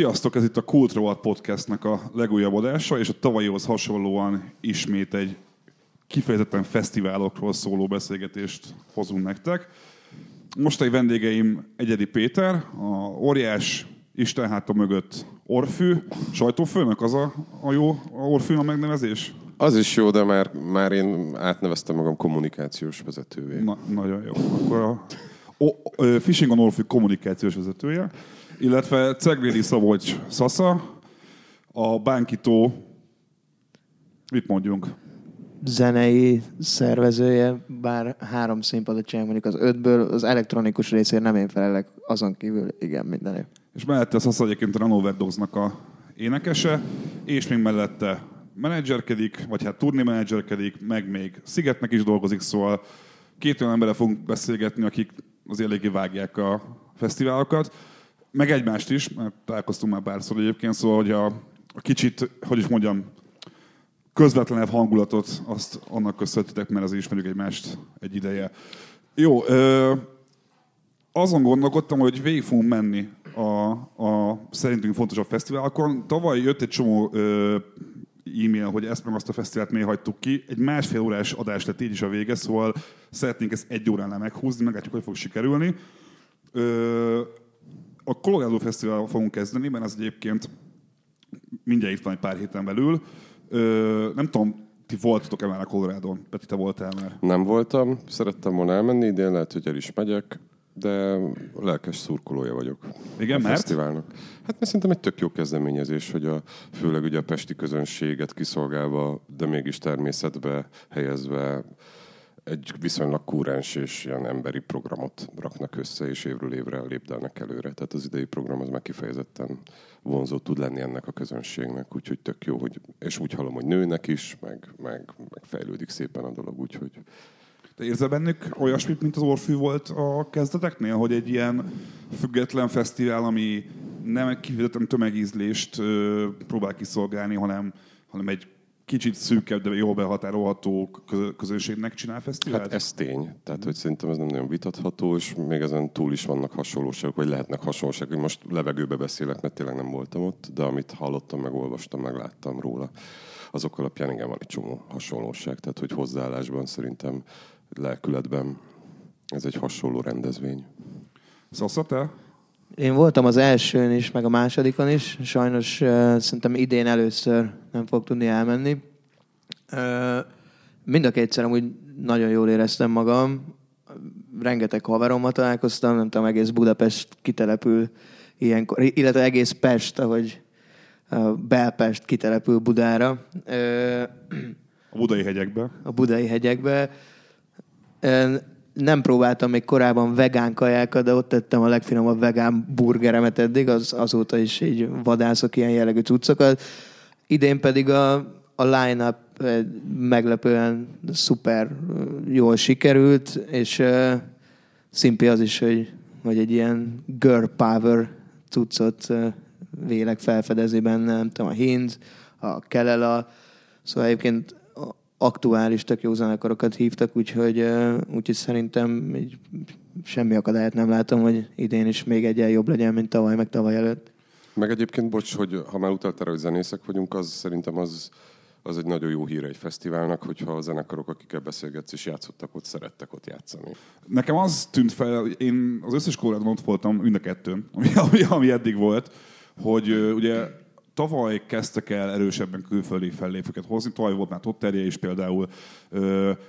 Sziasztok, ez itt a Kult Rovad Podcastnek a legújabb adása, és a tavalyihoz hasonlóan ismét egy kifejezetten fesztiválokról szóló beszélgetést hozunk nektek. Mostani vendégeim Egyedi Péter, a óriás Istenháta mögött Orfű, sajtófőnök, az a, a jó a Orfű a megnevezés? Az is jó, de már, már én átneveztem magam kommunikációs vezetővé. Na, nagyon jó. Akkor a o, ö, Fishing on Orfű kommunikációs vezetője, illetve Ceglédi Szabolcs Szasza, a Bánkító, mit mondjunk? zenei szervezője, bár három színpadot csinálunk mondjuk az ötből, az elektronikus részért nem én felelek, azon kívül igen, mindenért. És mellette az egyébként a Renoverdoznak a énekese, és még mellette menedzserkedik, vagy hát turné menedzserkedik, meg még Szigetnek is dolgozik, szóval két olyan emberrel fogunk beszélgetni, akik az eléggé vágják a fesztiválokat, meg egymást is, mert találkoztunk már párszor egyébként, szóval, hogy a, a kicsit, hogy is mondjam, közvetlenebb hangulatot azt annak köszönhetitek, mert az ismerjük egymást egy ideje. Jó, ö, azon gondolkodtam, hogy végig fogunk menni a, a szerintünk fontosabb fesztiválokon. Tavaly jött egy csomó ö, e-mail, hogy ezt meg azt a fesztivált miért hagytuk ki. Egy másfél órás adás lett így is a vége, szóval szeretnénk ezt egy óránál meghúzni, meglátjuk, hogy fog sikerülni. Ö, a Colorado Fesztivál fogunk kezdeni, mert az egyébként mindjárt itt van egy pár héten belül. Ö, nem tudom, ti voltatok-e már a Colorado-n? Peti, te voltál már? Nem voltam, szerettem volna elmenni, idén lehet, hogy el is megyek, de lelkes szurkolója vagyok. Igen, a mert? fesztiválnak. Hát mert szerintem egy tök jó kezdeményezés, hogy a, főleg ugye a pesti közönséget kiszolgálva, de mégis természetbe helyezve egy viszonylag kúrens és ilyen emberi programot raknak össze, és évről évre lépdelnek előre. Tehát az idei program az meg kifejezetten vonzó tud lenni ennek a közönségnek, úgyhogy tök jó, hogy, és úgy hallom, hogy nőnek is, meg, meg, meg fejlődik szépen a dolog, úgyhogy Te érzel bennük olyasmit, mint az Orfű volt a kezdeteknél, hogy egy ilyen független fesztivál, ami nem kifejezetten tömegízlést ö, próbál kiszolgálni, hanem, hanem egy kicsit szűkebb, de jól behatárolható közö- közönségnek csinál fesztivált? Hát ez tény. Tehát, hogy szerintem ez nem nagyon vitatható, és még ezen túl is vannak hasonlóságok, vagy lehetnek hasonlóságok. Én most levegőbe beszélek, mert tényleg nem voltam ott, de amit hallottam, meg olvastam, meg láttam róla, azok alapján igen van egy csomó hasonlóság. Tehát, hogy hozzáállásban szerintem, lelkületben ez egy hasonló rendezvény. Szasza, te? Én voltam az elsőn is, meg a másodikon is. Sajnos uh, szerintem idén először nem fog tudni elmenni. Uh, mind a kétszer amúgy nagyon jól éreztem magam. Rengeteg haverommal találkoztam, nem tudom, egész Budapest kitelepül ilyenkor, illetve egész Pest, ahogy uh, Belpest kitelepül Budára. Uh, A budai hegyekbe. a budai hegyekbe. Nem próbáltam még korábban vegán kajákat, de ott tettem a legfinomabb vegán burgeremet eddig, az, azóta is így vadászok ilyen jellegű cuccokat. Idén pedig a, a line-up eh, meglepően szuper ö, jól sikerült, és uh, szimpi az is, hogy, hogy egy ilyen girl power cuccot uh, vélek felfedezni benne, nem tudom, a Hind, a Kelela, szóval egyébként aktuális, tök jó zenekarokat hívtak, úgyhogy, úgyhogy szerintem így semmi akadályt nem látom, hogy idén is még egyen jobb legyen, mint tavaly, meg tavaly előtt. Meg egyébként, bocs, hogy ha már utaltál, hogy zenészek vagyunk, az szerintem az az egy nagyon jó híre egy fesztiválnak, hogyha a zenekarok, akikkel beszélgetsz és játszottak ott, szerettek ott játszani. Nekem az tűnt fel, én az összes kórádon ott voltam, mind a kettőn, ami, ami, ami eddig volt, hogy ugye tavaly kezdtek el erősebben külföldi fellépőket hozni, tavaly volt már Totterje is például,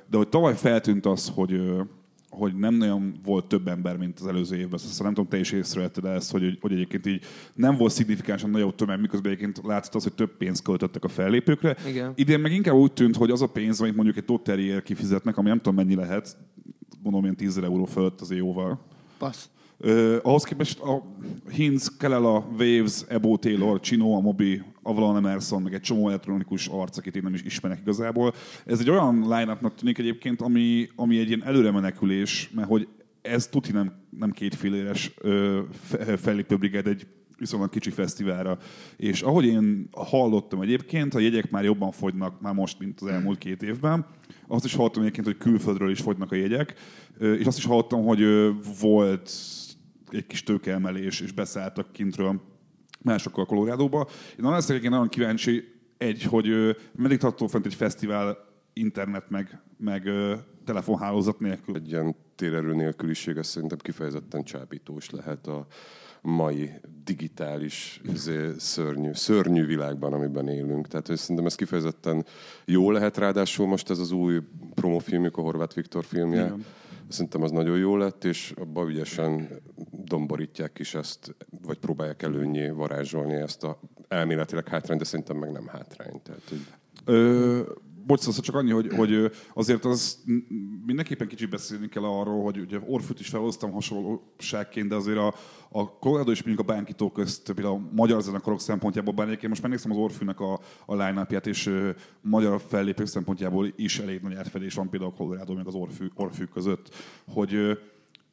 de hogy tavaly feltűnt az, hogy hogy nem nagyon volt több ember, mint az előző évben. Aztán nem tudom, te is észrevetted ezt, hogy, hogy egyébként így nem volt szignifikánsan nagyobb tömeg, miközben egyébként látszott az, hogy több pénzt költöttek a fellépőkre. Igen. Idén meg inkább úgy tűnt, hogy az a pénz, amit mondjuk egy Totteriért kifizetnek, ami nem tudom mennyi lehet, gondolom ilyen 10 euró fölött azért jóval. Passz. Uh, ahhoz képest a Hinz, Kelela, Waves, Ebo Taylor, Chino, a Mobi, Avalon Emerson, meg egy csomó elektronikus arc, akit én nem is ismerek igazából. Ez egy olyan line tűnik egyébként, ami, ami egy ilyen előre menekülés, mert hogy ez tuti nem, nem kétféléres uh, fellépő brigád egy viszonylag kicsi fesztiválra. És ahogy én hallottam egyébként, a jegyek már jobban fogynak már most, mint az elmúlt két évben. Azt is hallottam egyébként, hogy külföldről is fogynak a jegyek, és azt is hallottam, hogy volt egy kis tőkeemelés, és beszálltak kintről másokkal Kolorádóba. Én arra leszek nagyon kíváncsi, egy, hogy meddig tartó fent egy fesztivál internet meg, meg telefonhálózat nélkül. Egy ilyen térerő nélküliség, ez szerintem kifejezetten csábítós lehet a mai digitális, izé, szörnyű, szörnyű világban, amiben élünk. Tehát hogy szerintem ez kifejezetten jó lehet, ráadásul most ez az új promófilmjük, a Horváth Viktor filmje. Igen. Szerintem az nagyon jó lett, és abban ügyesen domborítják is ezt, vagy próbálják előnyé varázsolni ezt a elméletileg hátrányt, de szerintem meg nem hátrány. Tehát, hogy Ö, bocs, szóval csak annyi, hogy, hogy azért az mindenképpen kicsit beszélni kell arról, hogy ugye Orfűt is felhoztam hasonlóságként, de azért a, a Colorado és mondjuk a Bánkító közt például a magyar zenekarok szempontjából, bár egyébként most megnéztem az Orfűnek a, a line és ö, magyar fellépők szempontjából is elég nagy átfedés van például a Colorado meg az Orfű, Orfű között, hogy, ö,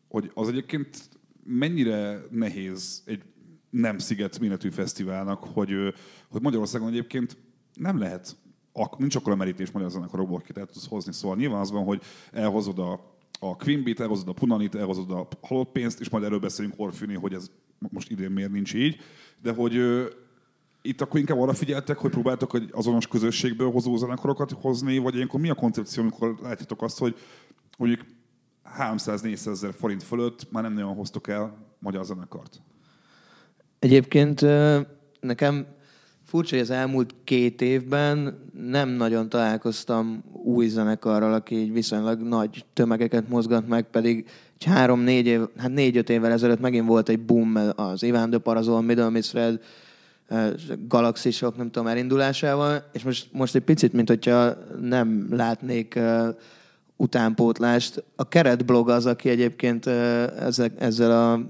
hogy az egyébként mennyire nehéz egy nem sziget méretű fesztiválnak, hogy, hogy Magyarországon egyébként nem lehet, nincs akkor a merítés magyar zenekarokból, akit el tudsz hozni. Szóval nyilván az van, hogy elhozod a, a Quimbit, elhozod a Punanit, elhozod a halott pénzt, és majd erről beszélünk Orfűni, hogy ez most idén miért nincs így. De hogy itt akkor inkább arra figyeltek, hogy próbáltok egy azonos közösségből hozó zenekarokat hozni, vagy ilyenkor mi a koncepció, amikor látjátok azt, hogy mondjuk 300-400 ezer forint fölött már nem nagyon hoztok el magyar zenekart? Egyébként nekem furcsa, hogy az elmúlt két évben nem nagyon találkoztam új zenekarral, aki így viszonylag nagy tömegeket mozgat meg, pedig három-négy év, hát négy-öt évvel ezelőtt megint volt egy boom az Iván de Parazol, Middle Miss Red, Galaxisok, nem tudom, elindulásával, és most, most egy picit, mint hogyha nem látnék utánpótlást. A keretblog az, aki egyébként ezzel, ezzel a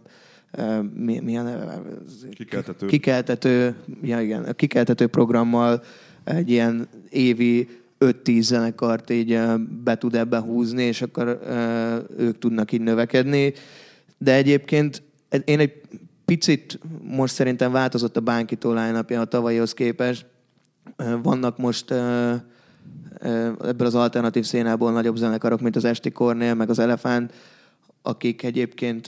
mi, mi a neve? Kikeltető. Kikeltető, ja igen, a kikeltető programmal egy ilyen évi 5-10 zenekart így be tud ebbe húzni, és akkor ők tudnak így növekedni. De egyébként én egy picit most szerintem változott a bánkító line a tavalyihoz képest. Vannak most ö, ebből az alternatív szénából nagyobb zenekarok, mint az Esti Kornél, meg az Elefánt, akik egyébként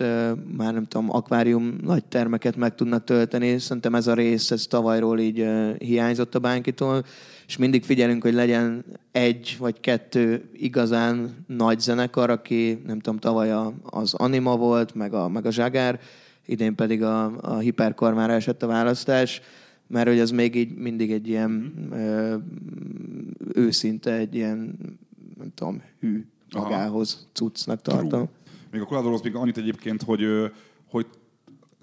már nem tudom, akvárium nagy termeket meg tudnak tölteni. Szerintem ez a rész, ez tavalyról így hiányzott a bánkitól, és mindig figyelünk, hogy legyen egy vagy kettő igazán nagy zenekar, aki nem tudom, tavaly az Anima volt, meg a, meg a Zsagár, idén pedig a, a Hiperkarmára esett a választás, mert hogy az még így mindig egy ilyen ö, őszinte, egy ilyen nem tudom, hű Aha. magához cuccnak tartom. Még a Coladorhoz még annyit egyébként, hogy, hogy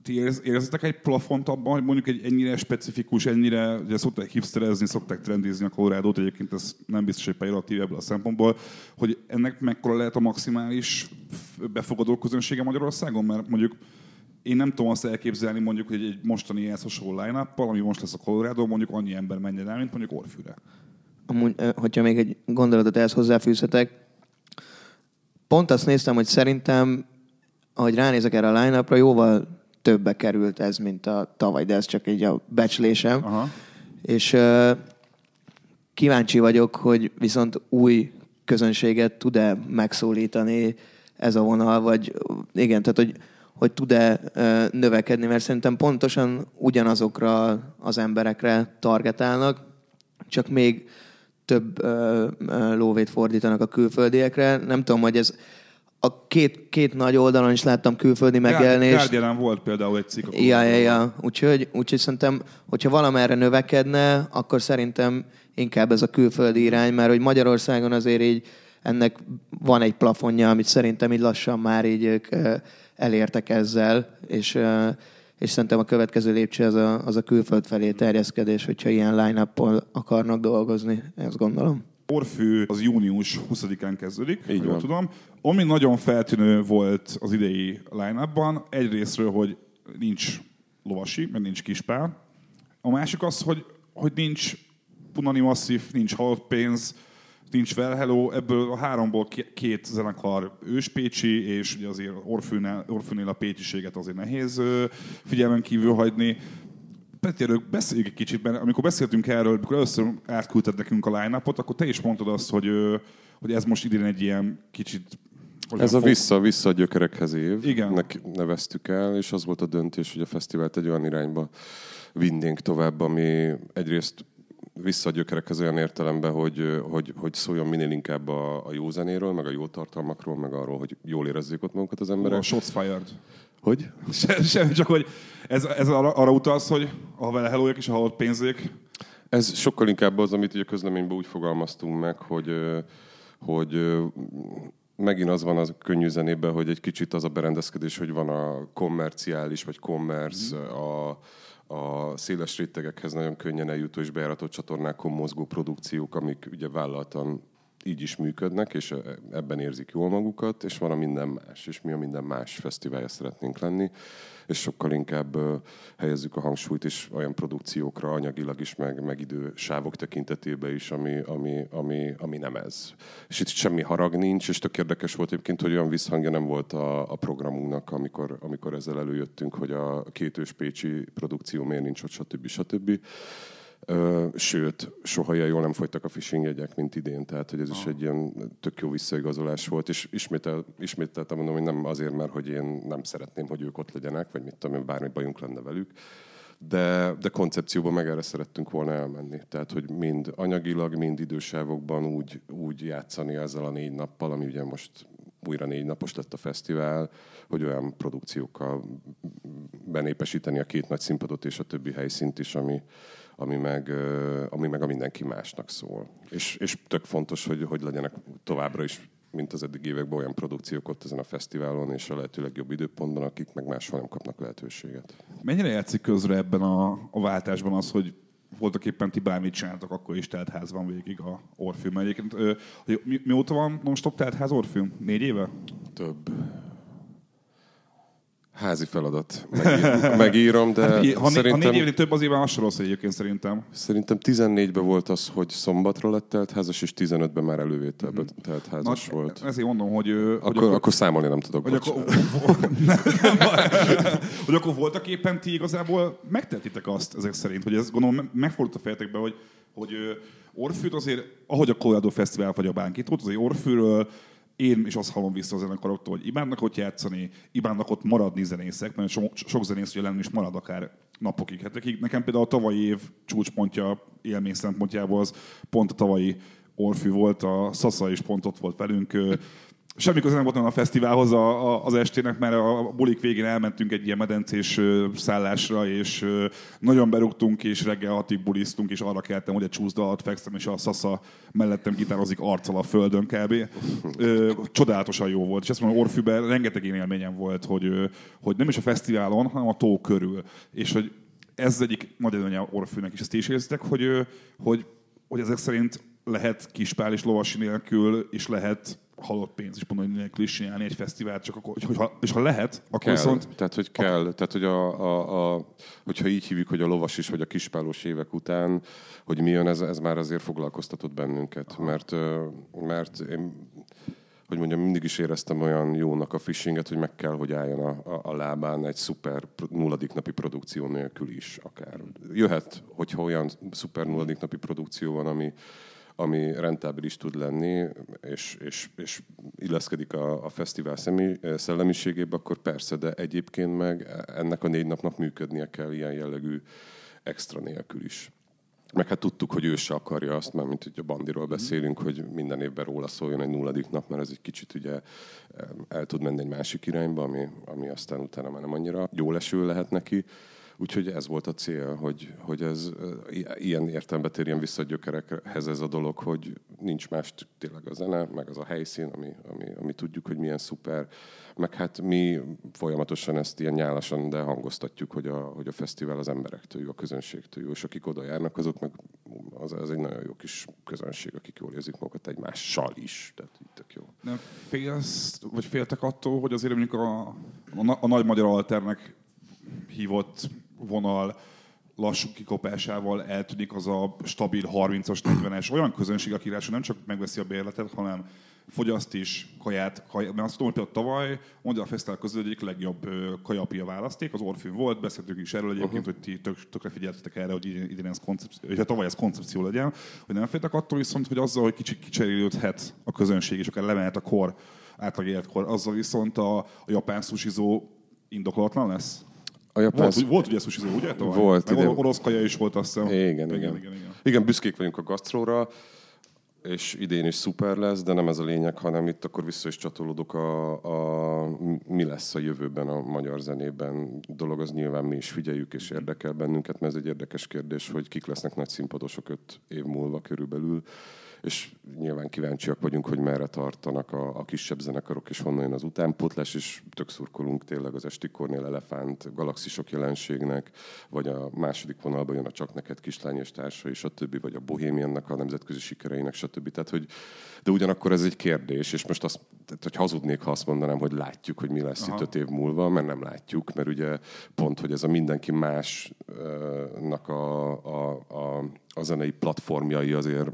ti érz, érzitek egy plafont abban, hogy mondjuk egy ennyire specifikus, ennyire, ugye szokták hipsterezni, szokták trendizni a colorado egyébként ez nem biztos, hogy pejoratív ebből a szempontból, hogy ennek mekkora lehet a maximális befogadó közönsége Magyarországon, mert mondjuk én nem tudom azt elképzelni mondjuk, hogy egy mostani ehhez hasonló line ami most lesz a Colorado, mondjuk annyi ember menjen el, mint mondjuk Orfűre. Amúgy, hogyha még egy gondolatot ehhez hozzáfűzhetek, pont azt néztem, hogy szerintem, ahogy ránézek erre a line jóval többe került ez, mint a tavaly, de ez csak így a becslésem. Aha. És kíváncsi vagyok, hogy viszont új közönséget tud-e megszólítani ez a vonal, vagy igen, tehát hogy, hogy tud-e növekedni, mert szerintem pontosan ugyanazokra az emberekre targetálnak, csak még több ö, ö, lóvét fordítanak a külföldiekre. Nem tudom, hogy ez a két, két nagy oldalon is láttam külföldi megjelenést. Guardian volt például egy cikk. Ja, ja, ja. Úgyhogy, úgyhogy szerintem, hogyha valamerre növekedne, akkor szerintem inkább ez a külföldi irány, mert hogy Magyarországon azért így ennek van egy plafonja, amit szerintem így lassan már így ők elértek ezzel, és, és szerintem a következő lépcső az a, az a külföld felé terjeszkedés, hogyha ilyen line akarnak dolgozni, ezt gondolom. Orfű az június 20-án kezdődik, Így jól van. tudom. Ami nagyon feltűnő volt az idei line egyrésztről, hogy nincs lovasi, mert nincs kispál. A másik az, hogy, hogy nincs Punani Massive, nincs halott pénz, nincs Well Hello, ebből a háromból két zenekar őspécsi, és ugye azért Orfűnél, Orfűnél a pécsiséget azért nehéz figyelmen kívül hagyni. Peti, erről beszéljük egy kicsit, mert amikor beszéltünk erről, amikor először átküldted nekünk a line akkor te is mondtad azt, hogy, hogy ez most idén egy ilyen kicsit... Ez a vissza, vissza a gyökerekhez év, Igen. nek neveztük el, és az volt a döntés, hogy a fesztivált egy olyan irányba vinnénk tovább, ami egyrészt vissza a gyökerekhez olyan értelemben, hogy, hogy, hogy szóljon minél inkább a, a jó zenéről, meg a jó tartalmakról, meg arról, hogy jól érezzék ott magukat az emberek. A shots fired. Hogy? Se, semmi, csak hogy ez, ez arra, arra utalsz, hogy a vele helóják és a halott pénzék, Ez sokkal inkább az, amit ugye a közleményben úgy fogalmaztunk meg, hogy, hogy megint az van az könnyű zenében, hogy egy kicsit az a berendezkedés, hogy van a kommerciális vagy kommersz, a, a széles rétegekhez nagyon könnyen eljutó és bejáratott csatornákon mozgó produkciók, amik ugye vállaltan így is működnek, és ebben érzik jól magukat, és van a minden más, és mi a minden más fesztiválja szeretnénk lenni, és sokkal inkább helyezzük a hangsúlyt is olyan produkciókra, anyagilag is, meg, meg idősávok tekintetében is, ami, ami, ami, ami nem ez. És itt semmi harag nincs, és tök érdekes volt egyébként, hogy olyan visszhangja nem volt a, a programunknak, amikor, amikor ezzel előjöttünk, hogy a kétős pécsi produkció miért nincs ott, stb. stb. Ö, Sőt, soha ilyen jól nem folytak a phishing jegyek, mint idén, tehát hogy ez is egy ilyen tök jó visszaigazolás volt, és ismétel, ismételtem mondom, hogy nem azért, mert hogy én nem szeretném, hogy ők ott legyenek, vagy mit tudom én, bármi bajunk lenne velük, de, de koncepcióban meg erre szerettünk volna elmenni. Tehát, hogy mind anyagilag, mind idősávokban úgy, úgy játszani ezzel a négy nappal, ami ugye most újra négy napos lett a fesztivál, hogy olyan produkciókkal benépesíteni a két nagy színpadot és a többi helyszínt is, ami, ami, meg, ami meg a mindenki másnak szól. És, és tök fontos, hogy, hogy legyenek továbbra is mint az eddig években olyan produkciók ott ezen a fesztiválon, és a lehető legjobb időpontban, akik meg máshol nem kapnak lehetőséget. Mennyire játszik közre ebben a, a váltásban az, hogy voltak éppen ti bármit csináltak, akkor is van végig a. Mert egyébként, ö, mi, mióta van non-stop telt ház Orfű? Négy éve? Több. Házi feladat. Megír, megírom, de Hát, ha, szerintem... ha négy évnél több, azért már az rossz egyébként szerintem. Szerintem 14-ben volt az, hogy szombatra lett teltházas, és 15-ben már elővételben teltházas volt. Ezért mondom, hogy, ö, hogy Akkor, akkor számolni nem tudok. hogy akkor, nem, nem baj. hogy akkor voltak éppen ti igazából megtettitek azt ezek szerint, hogy ez gondolom me- megfordult a fejetekbe, hogy, hogy Orfűt azért, ahogy a Colorado Fesztivál vagy a Bánkítót, azért Orfűről én is azt hallom vissza a zenekaroktól, hogy imádnak ott játszani, imádnak ott maradni zenészek, mert so, sok zenész ugye lenni is marad akár napokig, hetekig. Nekem például a tavalyi év csúcspontja élmény szempontjából az pont a tavalyi Orfű volt, a Szasza is pont ott volt velünk. Semmi köze nem volt a fesztiválhoz a, a, az estének, mert a bulik végén elmentünk egy ilyen medencés szállásra, és nagyon berúgtunk, és reggel hatig buliztunk, és arra keltem, hogy egy csúszda alatt fekszem, és a szasza mellettem gitározik arccal a földön kb. Csodálatosan jó volt, és ezt mondom, Orfűben rengeteg ilyen élményem volt, hogy, hogy nem is a fesztiválon, hanem a tó körül. És hogy ez az egyik nagy előnye Orfűnek is, ezt is érzitek, hogy, hogy, hogy ezek szerint lehet kispál és lovasi nélkül, és lehet halott pénz is pont nélkül is csinálni egy fesztivált, csak akkor, hogyha, és ha lehet, akkor Kell. viszont Tehát, hogy kell. Tehát, hogy a, a, a, hogyha így hívjuk, hogy a lovas is, vagy a kispálós évek után, hogy mi jön, ez, ez már azért foglalkoztatott bennünket. Mert, ö, mert én, hogy mondjam, mindig is éreztem olyan jónak a fishinget, hogy meg kell, hogy álljon a, a, a lábán egy szuper nulladik napi produkció nélkül is akár. Jöhet, hogyha olyan szuper nulladik napi produkció van, ami, ami rentábilis tud lenni, és, és, és illeszkedik a, a fesztivál személy, szellemiségébe, akkor persze, de egyébként meg ennek a négy napnak működnie kell ilyen jellegű extra nélkül is. meg hát tudtuk, hogy ő se akarja azt, mert mint hogy a bandiról beszélünk, hogy minden évben róla szóljon egy nulladik nap, mert ez egy kicsit ugye el tud menni egy másik irányba, ami, ami aztán utána már nem annyira jó leső lehet neki. Úgyhogy ez volt a cél, hogy, hogy ez ilyen értelemben térjen vissza a gyökerekhez ez a dolog, hogy nincs más tényleg a zene, meg az a helyszín, ami, ami, ami tudjuk, hogy milyen szuper. Meg hát mi folyamatosan ezt ilyen nyálasan, de hangoztatjuk, hogy a, hogy a fesztivál az emberektől jó, a közönségtől jó, és akik oda járnak, azok meg az, az egy nagyon jó kis közönség, akik jól érzik magukat egymással is. Tehát így tök jó. Nem félsz, vagy féltek attól, hogy azért mondjuk a, a, a nagy magyar alternek hívott vonal lassú kikopásával eltűnik az a stabil 30-as, 40-es olyan közönség, aki nem csak megveszi a bérletet, hanem fogyaszt is kaját, kaját mert azt tudom, hogy például tavaly mondja a fesztivál közül egyik legjobb kajapia választék, az Orfűn volt, beszéltünk is erről egyébként, uh-huh. hogy ti tök, tökre figyeltetek erre, hogy idén ez koncepció, hogy tavaly ez koncepció legyen, hogy nem féltek attól viszont, hogy azzal, hogy kicsit kicserélődhet a közönség, és akár lemehet a kor, átlag életkor, azzal viszont a, a japán sushizó indokolatlan lesz? A japán... Volt, volt ugye sushizó, ugye? Tovább? Volt. Meg orosz kaja is volt, azt hiszem. Igen, igen. igen, igen. igen. igen büszkék vagyunk a gasztróra, és idén is szuper lesz, de nem ez a lényeg, hanem itt akkor vissza is csatolódok a, a mi lesz a jövőben a magyar zenében dolog, az nyilván mi is figyeljük és érdekel bennünket, mert ez egy érdekes kérdés, hogy kik lesznek nagy színpadosok öt év múlva körülbelül és nyilván kíváncsiak vagyunk, hogy merre tartanak a, a kisebb zenekarok, és honnan jön az utánpótlás, és tök szurkolunk tényleg az Esti Kornél Elefánt galaxisok jelenségnek, vagy a második vonalban jön a Csak neked kislány és a többi, vagy a Bohémiannak a nemzetközi sikereinek, stb. Tehát, hogy, de ugyanakkor ez egy kérdés, és most azt, tehát, hogy hazudnék, ha azt mondanám, hogy látjuk, hogy mi lesz Aha. itt öt év múlva, mert nem látjuk, mert ugye pont, hogy ez a mindenki másnak a, a, a, a zenei platformjai azért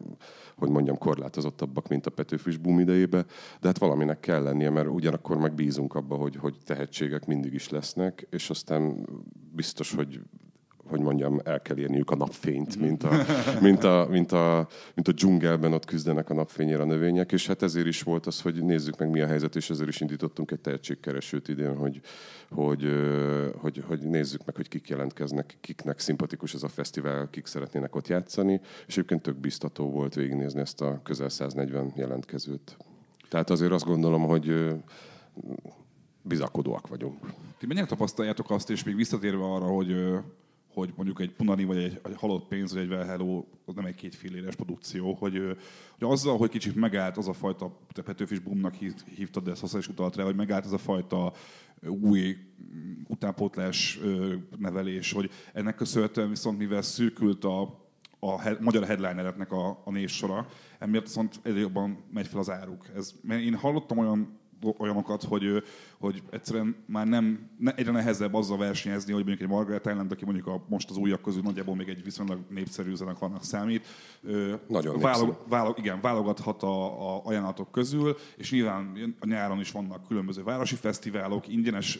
hogy mondjam, korlátozottabbak, mint a Petőfis boom idejébe, de hát valaminek kell lennie, mert ugyanakkor megbízunk abba, hogy, hogy tehetségek mindig is lesznek, és aztán biztos, hogy hogy mondjam, el kell érniük a napfényt, mint a, mint a, mint a, mint a dzsungelben ott küzdenek a napfényére a növények, és hát ezért is volt az, hogy nézzük meg mi a helyzet, és ezért is indítottunk egy tehetségkeresőt idén, hogy, hogy, hogy, hogy nézzük meg, hogy kik jelentkeznek, kiknek szimpatikus ez a fesztivál, kik szeretnének ott játszani, és egyébként tök biztató volt végignézni ezt a közel 140 jelentkezőt. Tehát azért azt gondolom, hogy bizakodóak vagyunk. Ti mennyire tapasztaljátok azt, és még visszatérve arra, hogy hogy mondjuk egy Punani, vagy egy, egy halott pénz, vagy egy Well Hello, az nem egy két féléres produkció, hogy, hogy azzal, hogy kicsit megállt az a fajta, te Petőfis Boomnak hívtad, de ezt is utalt rá, hogy megállt az a fajta új utánpótlás nevelés, hogy ennek köszönhetően viszont mivel szűkült a, a he, magyar headlinereknek a, a névsora, emiatt viszont egyre jobban megy fel az áruk. Ez, mert én hallottam olyan olyanokat, hogy, hogy egyszerűen már nem, ne, egyre nehezebb azzal versenyezni, hogy mondjuk egy Margaret Island, aki mondjuk a, most az újak közül nagyjából még egy viszonylag népszerű zenekarnak számít. Nagyon válog, válog, igen, válogathat a, a ajánlatok közül, és nyilván a nyáron is vannak különböző városi fesztiválok, ingyenes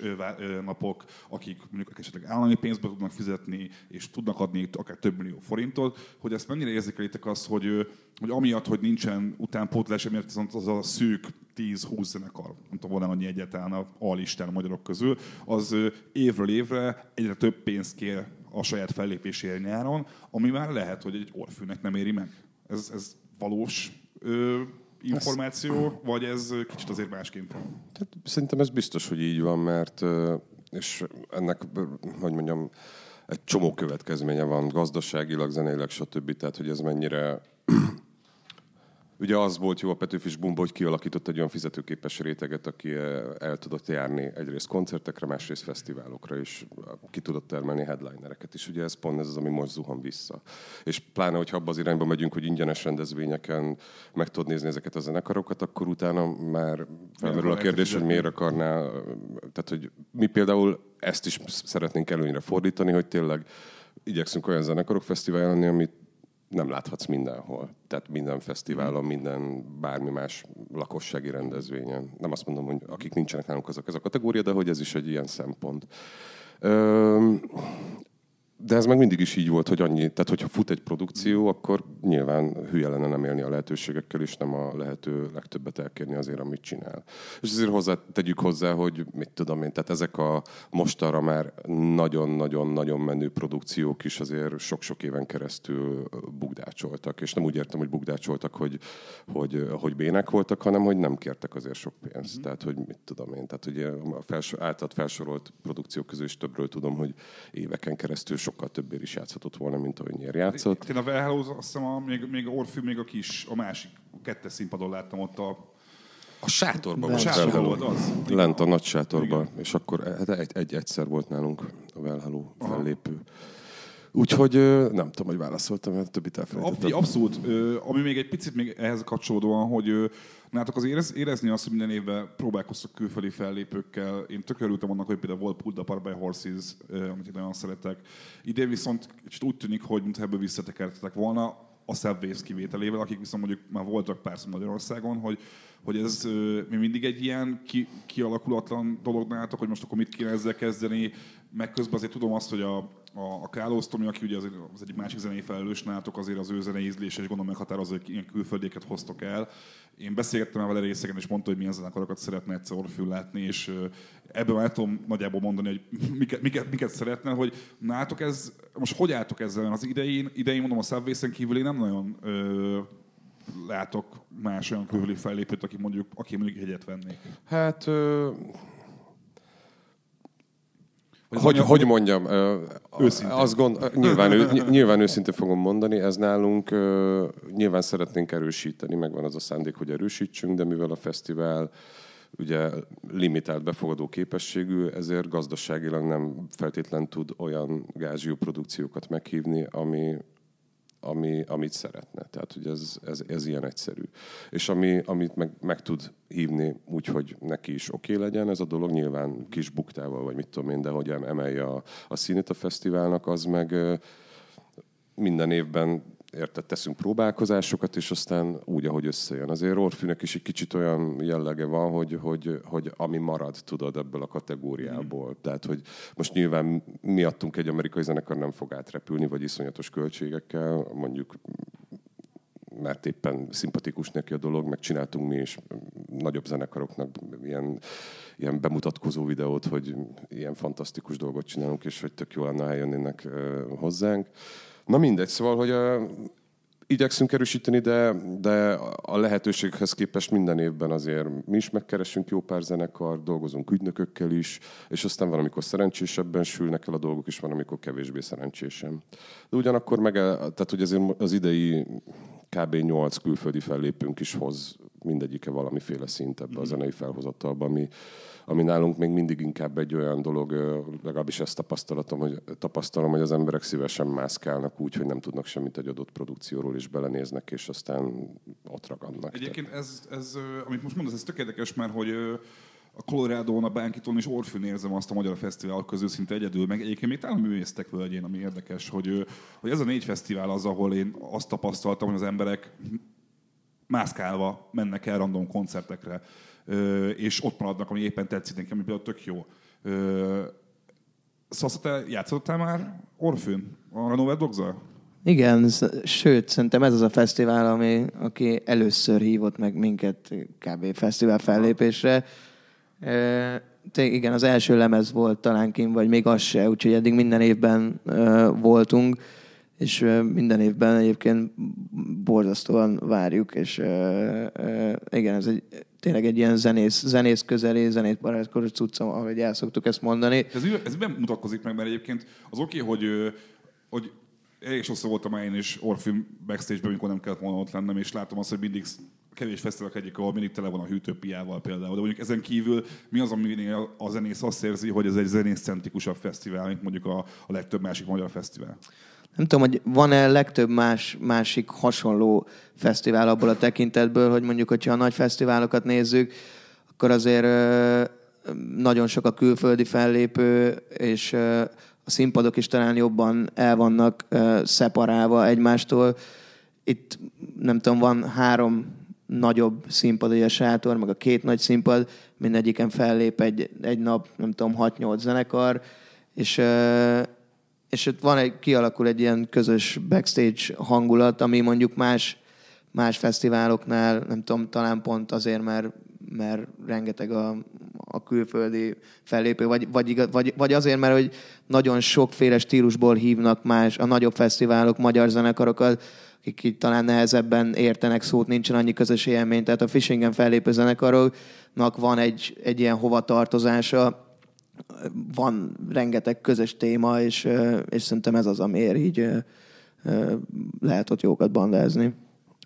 napok, akik mondjuk esetleg állami pénzbe tudnak fizetni, és tudnak adni akár több millió forintot, hogy ezt mennyire érzékelitek azt, hogy, hogy amiatt, hogy nincsen utánpótlás, emiatt az a szűk 10-20 zenekar, nem tudom, van annyi egyáltalán a alisten a magyarok közül, az évről évre egyre több pénzt kér a saját fellépésére nyáron, ami már lehet, hogy egy orfűnek nem éri meg. Ez, ez valós ö, információ, ez... vagy ez kicsit azért másként van? Tehát szerintem ez biztos, hogy így van, mert és ennek, hogy mondjam, egy csomó következménye van gazdaságilag, zeneileg, stb. Tehát, hogy ez mennyire Ugye az volt jó a Petőfis Bumba, hogy kialakított egy olyan fizetőképes réteget, aki eh, el tudott járni egyrészt koncertekre, másrészt fesztiválokra, és ki tudott termelni headlinereket is. Ugye ez pont ez az, ami most zuhan vissza. És pláne, hogyha abba az irányba megyünk, hogy ingyenes rendezvényeken meg tudod nézni ezeket a zenekarokat, akkor utána már felmerül a kérdés, hogy miért akarná, tehát hogy mi például ezt is szeretnénk előnyre fordítani, hogy tényleg igyekszünk olyan zenekarok fesztiválon amit nem láthatsz mindenhol. Tehát minden fesztiválon, minden bármi más lakossági rendezvényen. Nem azt mondom, hogy akik nincsenek nálunk azok ez a kategória, de hogy ez is egy ilyen szempont. De ez meg mindig is így volt, hogy annyi, tehát hogyha fut egy produkció, akkor nyilván hülye lenne nem élni a lehetőségekkel, és nem a lehető legtöbbet elkérni azért, amit csinál. És azért hozzá, tegyük hozzá, hogy mit tudom én, tehát ezek a mostanra már nagyon-nagyon-nagyon menő produkciók is azért sok-sok éven keresztül bugdácsoltak, és nem úgy értem, hogy bugdácsoltak, hogy, hogy, hogy bének voltak, hanem hogy nem kértek azért sok pénzt. Mm-hmm. Tehát, hogy mit tudom én, tehát ugye a felsor, általad felsorolt produkciók közül is többről tudom, hogy éveken keresztül sokkal többért is játszhatott volna, mint ahogy játszott. Én a Valhalla, azt hiszem, a, még, még Orfű, még a kis, a másik, a kettes színpadon láttam ott a a sátorban a volt sátorban volt az. Lent a nagy sátorban, és akkor hát egy, egy egyszer volt nálunk a Valhalla fellépő. Úgyhogy nem tudom, hogy válaszoltam, mert többit elfelejtettem. Abszolút. Ami még egy picit még ehhez kapcsolódóan, hogy nátok az érez, érezni azt, hogy minden évben próbálkoztak külföldi fellépőkkel. Én tök örültem annak, hogy például volt Pull the Park by Horses, amit én nagyon szeretek. Idén viszont kicsit úgy tűnik, hogy mintha ebből visszatekertetek volna a Subways kivételével, akik viszont mondjuk már voltak párszor Magyarországon, hogy, hogy ez mi mindig egy ilyen ki, kialakulatlan dolog nálatok, hogy most akkor mit kéne ezzel kezdeni, meg közben azért tudom azt, hogy a, a, a Carlos Tomi, aki ugye az, az egyik másik zenei felelős nálatok, azért az ő zenei ízlése és gondolom meghatározó, hogy ilyen külföldéket hoztok el. Én beszélgettem vele részegen, és mondta, hogy milyen zenekarokat szeretne egyszer orfül látni, és ebből már tudom nagyjából mondani, hogy miket, miket, miket szeretne, hogy nátok ez, most hogy álltok ezzel? Az idején, idején mondom, a subway kívül én nem nagyon ö, látok más olyan külföldi fellépőt, aki mondjuk, aki mondjuk hegyet vennék. Hát ö, hogy, hogy, hogy mondjam, őszintén. Azt gond, nyilván, ő, nyilván őszintén fogom mondani, ez nálunk nyilván szeretnénk erősíteni, megvan az a szándék, hogy erősítsünk, de mivel a fesztivál ugye limitált befogadó képességű, ezért gazdaságilag nem feltétlen tud olyan gázsiú produkciókat meghívni, ami, ami, amit szeretne. Tehát, hogy ez, ez, ez ilyen egyszerű. És ami, amit meg, meg tud hívni úgy, hogy neki is oké okay legyen ez a dolog, nyilván kis buktával, vagy mit tudom én, de hogy emelje a, a színét a fesztiválnak, az meg minden évben érted, teszünk próbálkozásokat, és aztán úgy, ahogy összejön. Azért Orfűnek is egy kicsit olyan jellege van, hogy, hogy, hogy ami marad, tudod, ebből a kategóriából. Mm. Tehát, hogy most nyilván miattunk egy amerikai zenekar nem fog átrepülni, vagy iszonyatos költségekkel, mondjuk mert éppen szimpatikus neki a dolog, meg csináltunk mi is nagyobb zenekaroknak ilyen, ilyen bemutatkozó videót, hogy ilyen fantasztikus dolgot csinálunk, és hogy tök jó lenne, ha eljönnének hozzánk. Na mindegy, szóval, hogy a, igyekszünk erősíteni, de, de a lehetőséghez képest minden évben azért mi is megkeresünk jó pár zenekar, dolgozunk ügynökökkel is, és aztán van, amikor szerencsésebben sülnek el a dolgok, és van, amikor kevésbé szerencsésen. De ugyanakkor meg, tehát hogy azért az idei kb. 8 külföldi fellépünk is hoz mindegyike valamiféle szint ebbe a zenei felhozatalba, ami, ami nálunk még mindig inkább egy olyan dolog, legalábbis ezt tapasztalatom, hogy, tapasztalom, hogy az emberek szívesen mászkálnak úgy, hogy nem tudnak semmit egy adott produkcióról, és belenéznek, és aztán ott ragadnak. Egyébként ez, ez, amit most mondasz, ez tök érdekes, mert hogy a Colorado-n, a Bánkiton és Orfűn érzem azt a magyar fesztivál közül szinte egyedül, meg egyébként még talán a művésztek völgyén, ami érdekes, hogy, hogy ez a négy fesztivál az, ahol én azt tapasztaltam, hogy az emberek mászkálva mennek el random koncertekre és ott maradnak, ami éppen tetszik nekem, ami például tök jó. Szóval te játszottál már Orfűn, a Renover dogs Igen, sőt, szerintem ez az a fesztivál, ami, aki először hívott meg minket kb. fesztivál fellépésre. E, igen, az első lemez volt talán kim, vagy még az se, úgyhogy eddig minden évben voltunk, és minden évben egyébként borzasztóan várjuk, és igen, ez egy tényleg egy ilyen zenész, zenész közeli, zenét barátkozó cuccom, ahogy el szoktuk ezt mondani. Ez, ez nem mutatkozik meg, mert egyébként az oké, okay, hogy, hogy elég sokszor voltam már én is Orfilm backstage-ben, amikor nem kellett volna ott lennem, és látom azt, hogy mindig kevés fesztiválok egyik, ahol mindig tele van a hűtőpiával például. De mondjuk ezen kívül mi az, ami a zenész azt érzi, hogy ez egy zenészcentrikusabb fesztivál, mint mondjuk a, a legtöbb másik magyar fesztivál? Nem tudom, hogy van-e legtöbb más, másik hasonló fesztivál abból a tekintetből, hogy mondjuk, hogyha a nagy fesztiválokat nézzük, akkor azért nagyon sok a külföldi fellépő, és a színpadok is talán jobban el vannak szeparálva egymástól. Itt nem tudom, van három nagyobb színpad, a sátor, meg a két nagy színpad, mindegyiken fellép egy, egy nap, nem tudom, 6-8 zenekar, és és ott van egy, kialakul egy ilyen közös backstage hangulat, ami mondjuk más, más fesztiváloknál, nem tudom, talán pont azért, mert, mert rengeteg a, a külföldi fellépő, vagy, vagy, vagy, vagy azért, mert hogy nagyon sokféle stílusból hívnak más a nagyobb fesztiválok, magyar zenekarokat, akik így talán nehezebben értenek szót, nincsen annyi közös élmény. Tehát a Fishingen fellépő zenekaroknak van egy, egy ilyen hovatartozása, van rengeteg közös téma, és, és szerintem ez az, amiért így lehet ott jókat bandázni.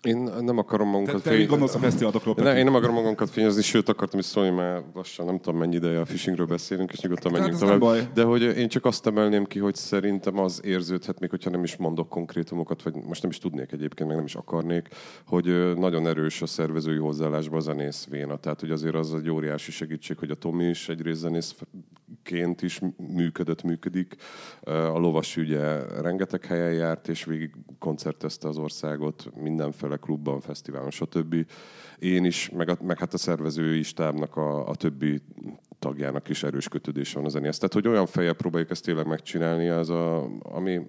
Én nem akarom magunkat te mit gondolsz a fesztiválokról? Ne, én nem akarom magunkat fényezni, sőt akartam is szólni, mert lassan nem tudom mennyi ideje a phishingről beszélünk, és nyugodtan Hát menjünk tovább. baj. De hogy én csak azt emelném ki, hogy szerintem az érződhet, még hogyha nem is mondok konkrétumokat, vagy most nem is tudnék egyébként, meg nem is akarnék, hogy nagyon erős a szervezői hozzáállásban a zenész véna. Tehát, hogy azért az egy óriási segítség, hogy a Tomi is egyrészt zenészként is működött, működik. A lovas ugye rengeteg helyen járt, és végig koncertezte az országot mindenféle klubban, fesztiválon, stb. Én is, meg, a, meg hát a szervezői stábnak a, a többi tagjának is erős kötődés van a zenéhez. Tehát, hogy olyan fejjel próbáljuk ezt tényleg megcsinálni, az a, ami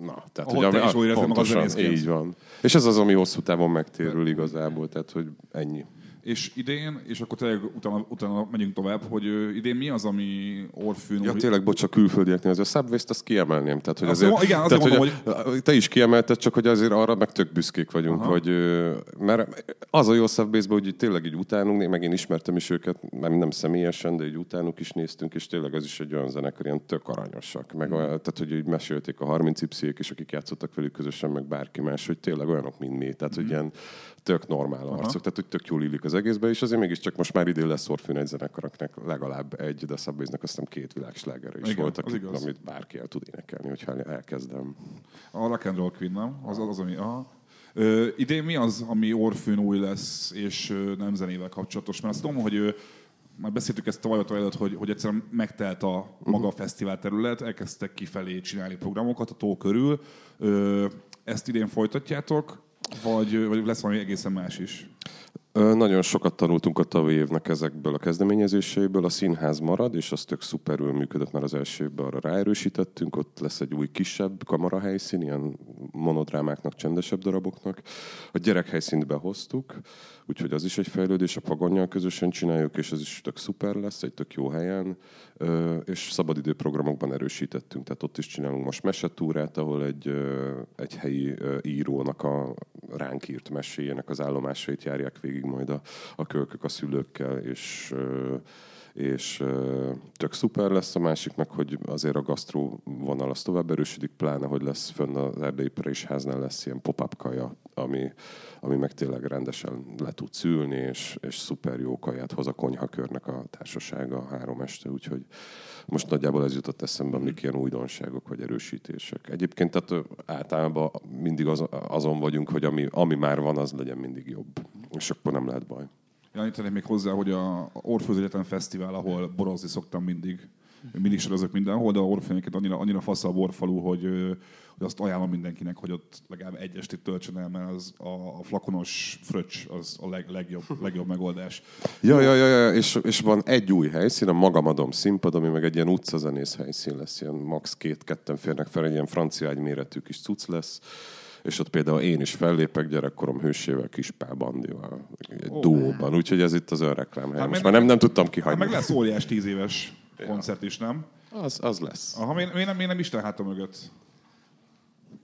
Na, tehát, Ahol te ami- is magad pontosan, zenészként. Így van. És ez az, ami hosszú távon megtérül igazából, tehát, hogy ennyi. És idén, és akkor tényleg utána, utána megyünk tovább, hogy idén mi az, ami Orfűn... Ja, tényleg, bocs, a külföldieknél az a Subway-t azt kiemelném. Tehát, hogy azért, mondom, igen, azért tehát, hogy, te is kiemelted, csak hogy azért arra meg tök büszkék vagyunk, Aha. hogy mert az a jó subway hogy tényleg így utánunk, meg én ismertem is őket, nem, nem személyesen, de így utánuk is néztünk, és tényleg az is egy olyan zenekar, ilyen tök aranyosak. Meg olyan, tehát, hogy így mesélték a 30 y is, akik játszottak velük közösen, meg bárki más, hogy tényleg olyanok, mint mi. Tehát, hogy ilyen tök normál arcok, tehát hogy tök jól illik az egészbe, és azért mégiscsak most már idén lesz Orfűn egy zenekaraknak legalább egy, de Subway-nek azt hiszem két világslágere is Igen, volt, akik, amit bárki el tud énekelni, hogyha elkezdem. A Rock and Roll Queen, nem? Az az, az ami... Aha. Ö, idén mi az, ami Orfűn új lesz, és ö, nem zenével kapcsolatos? Mert azt tudom, hogy ö, már beszéltük ezt tavaly előtt, hogy, hogy egyszerűen megtelt a maga a fesztivál terület, elkezdtek kifelé csinálni programokat a tó körül. Ö, ezt idén folytatjátok, vagy, vagy lesz valami egészen más is? Nagyon sokat tanultunk a tavalyi évnek ezekből a kezdeményezéseiből. A színház marad, és az tök szuperül működött, mert az első évben arra ráerősítettünk. Ott lesz egy új kisebb kamarahelyszín, ilyen monodrámáknak, csendesebb daraboknak. A gyerekhelyszínt behoztuk, úgyhogy az is egy fejlődés. A pagonnyal közösen csináljuk, és ez is tök szuper lesz, egy tök jó helyen. És szabadidőprogramokban erősítettünk, tehát ott is csinálunk most mesetúrát, ahol egy, egy helyi írónak a ránk írt meséjének az állomásait járják végig majd a, a kölkök a szülőkkel, és és tök szuper lesz a másik, meg hogy azért a gasztró vonal az tovább erősödik, pláne, hogy lesz fönn az Erdélyi háznál lesz ilyen pop-up kaja, ami, ami meg tényleg rendesen le tud szülni, és, és szuper jó kaját hoz a konyhakörnek a társasága három este, úgyhogy most nagyjából ez jutott eszembe, amik ilyen újdonságok vagy erősítések. Egyébként tehát általában mindig az, azon vagyunk, hogy ami, ami már van, az legyen mindig jobb. És akkor nem lehet baj. Én annyit még hozzá, hogy a Orfőz Egyetem Fesztivál, ahol borozni szoktam mindig, mindig sorozok mindenhol, de a Orfőnöket annyira, annyira fasz a borfalú, hogy, hogy azt ajánlom mindenkinek, hogy ott legalább egy estét töltsön el, mert az a, a flakonos fröccs az a leg, legjobb, legjobb megoldás. Ja, ja, ja, ja és, és van egy új helyszín, a Magamadom színpad, ami meg egy ilyen utcazenész helyszín lesz, ilyen max. két-ketten férnek fel, egy ilyen francia egy méretű kis cucc lesz, és ott például én is fellépek gyerekkorom hősével, Kispál Bandival, egy Ó. dúóban, úgyhogy ez itt az önreklám hely. Hát Most már nem, nem tudtam Hát kihagyni. meg lesz óriás tíz éves koncert is, nem? Az, az lesz. Aha, én, én, nem, én nem Isten hátam mögött.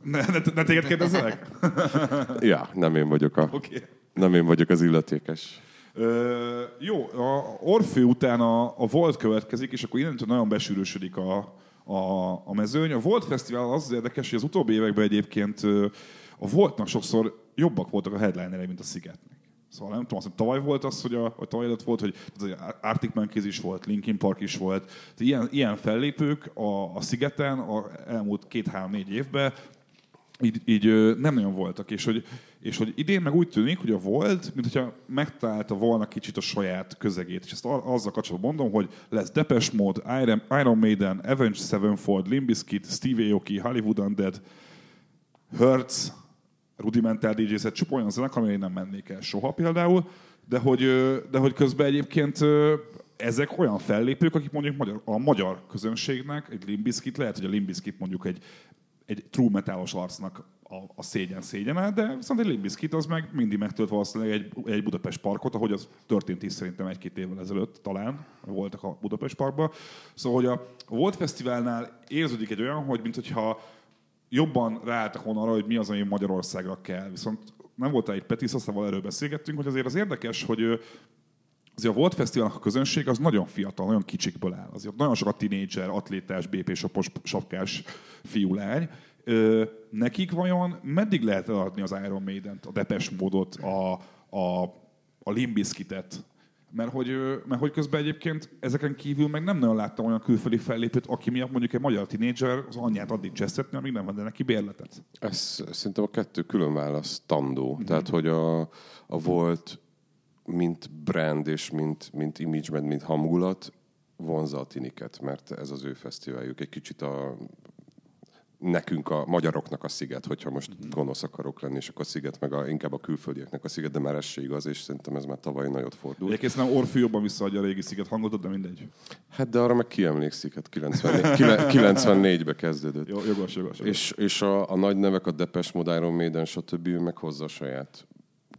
Ne, ne, ne téged kérdezzelek? Ja, nem én vagyok, a, Oké. Okay. nem én vagyok az illetékes. Ö, jó, a Orfő után a, a Volt következik, és akkor innentől nagyon besűrűsödik a, a, a mezőny. A Volt Fesztivál az, az érdekes, hogy az utóbbi években egyébként a Voltnak sokszor jobbak voltak a headlinerei, mint a Szigetnek. Szóval nem tudom, azt, tavaly volt az, hogy a, vagy tavaly előtt volt, hogy Arctic Monkeys is volt, Linkin Park is volt. Tehát ilyen, ilyen fellépők a, a Szigeten a elmúlt két-három-négy évben így, így nem nagyon voltak, és hogy, és hogy idén meg úgy tűnik, hogy a volt, mint hogyha megtalálta volna kicsit a saját közegét, és ezt a- azzal kapcsolatban mondom, hogy lesz Depeche Mode, Iron, Iron Maiden, Avenged Sevenfold, Limp Bizkit, Steve Aoki, Hollywood Undead, Hertz, Rudimental DJ set, csupa olyan zenekar, amire én nem mennék el soha például, de hogy, de hogy közben egyébként ezek olyan fellépők, akik mondjuk magyar, a magyar közönségnek, egy Limbiskit, lehet, hogy a Limbiskit mondjuk egy, egy true metalos arcnak a, a szégyen szégyene, de viszont egy Limbiskit az meg mindig megtölt valószínűleg egy, egy Budapest parkot, ahogy az történt is szerintem egy-két évvel ezelőtt talán, voltak a Budapest parkban. Szóval, hogy a Volt Fesztiválnál érződik egy olyan, hogy mintha jobban ráálltak volna arra, hogy mi az, ami Magyarországra kell. Viszont nem volt egy Peti Szaszával erről beszélgettünk, hogy azért az érdekes, hogy azért a Volt Fesztiválnak a közönség az nagyon fiatal, nagyon kicsikből áll. Azért nagyon sok a tinédzser, atlétás, BP sapos, sapkás fiú-lány. Nekik vajon meddig lehet eladni az Iron Maiden-t, a Depes módot, a, a, a Limbiskitet? Mert hogy, mert hogy közben egyébként ezeken kívül meg nem nagyon láttam olyan külföldi fellépőt, aki miatt mondjuk egy magyar tinédzser az anyját addig csesztetni, amíg nem venne neki bérletet. Ez szerintem a kettő külön választandó. Mm-hmm. Tehát, hogy a, a volt mint brand és mint, mint image, mint hangulat vonza a tiniket, mert ez az ő fesztiváljuk. Egy kicsit a nekünk, a magyaroknak a sziget, hogyha most gonosz akarok lenni, és akkor a sziget, meg a, inkább a külföldieknek a sziget, de már ez se igaz, és szerintem ez már tavaly nagyot fordult. Egyébként nem Orfű jobban visszaadja a régi sziget hangot, de mindegy. Hát de arra meg kiemlékszik, hát 94, kile- 94-be kezdődött. Jó, jogos, jogos. jogos. És, és a, a nagy nevek, a Depes Mode, Iron Maiden, stb. ő meg hozza a saját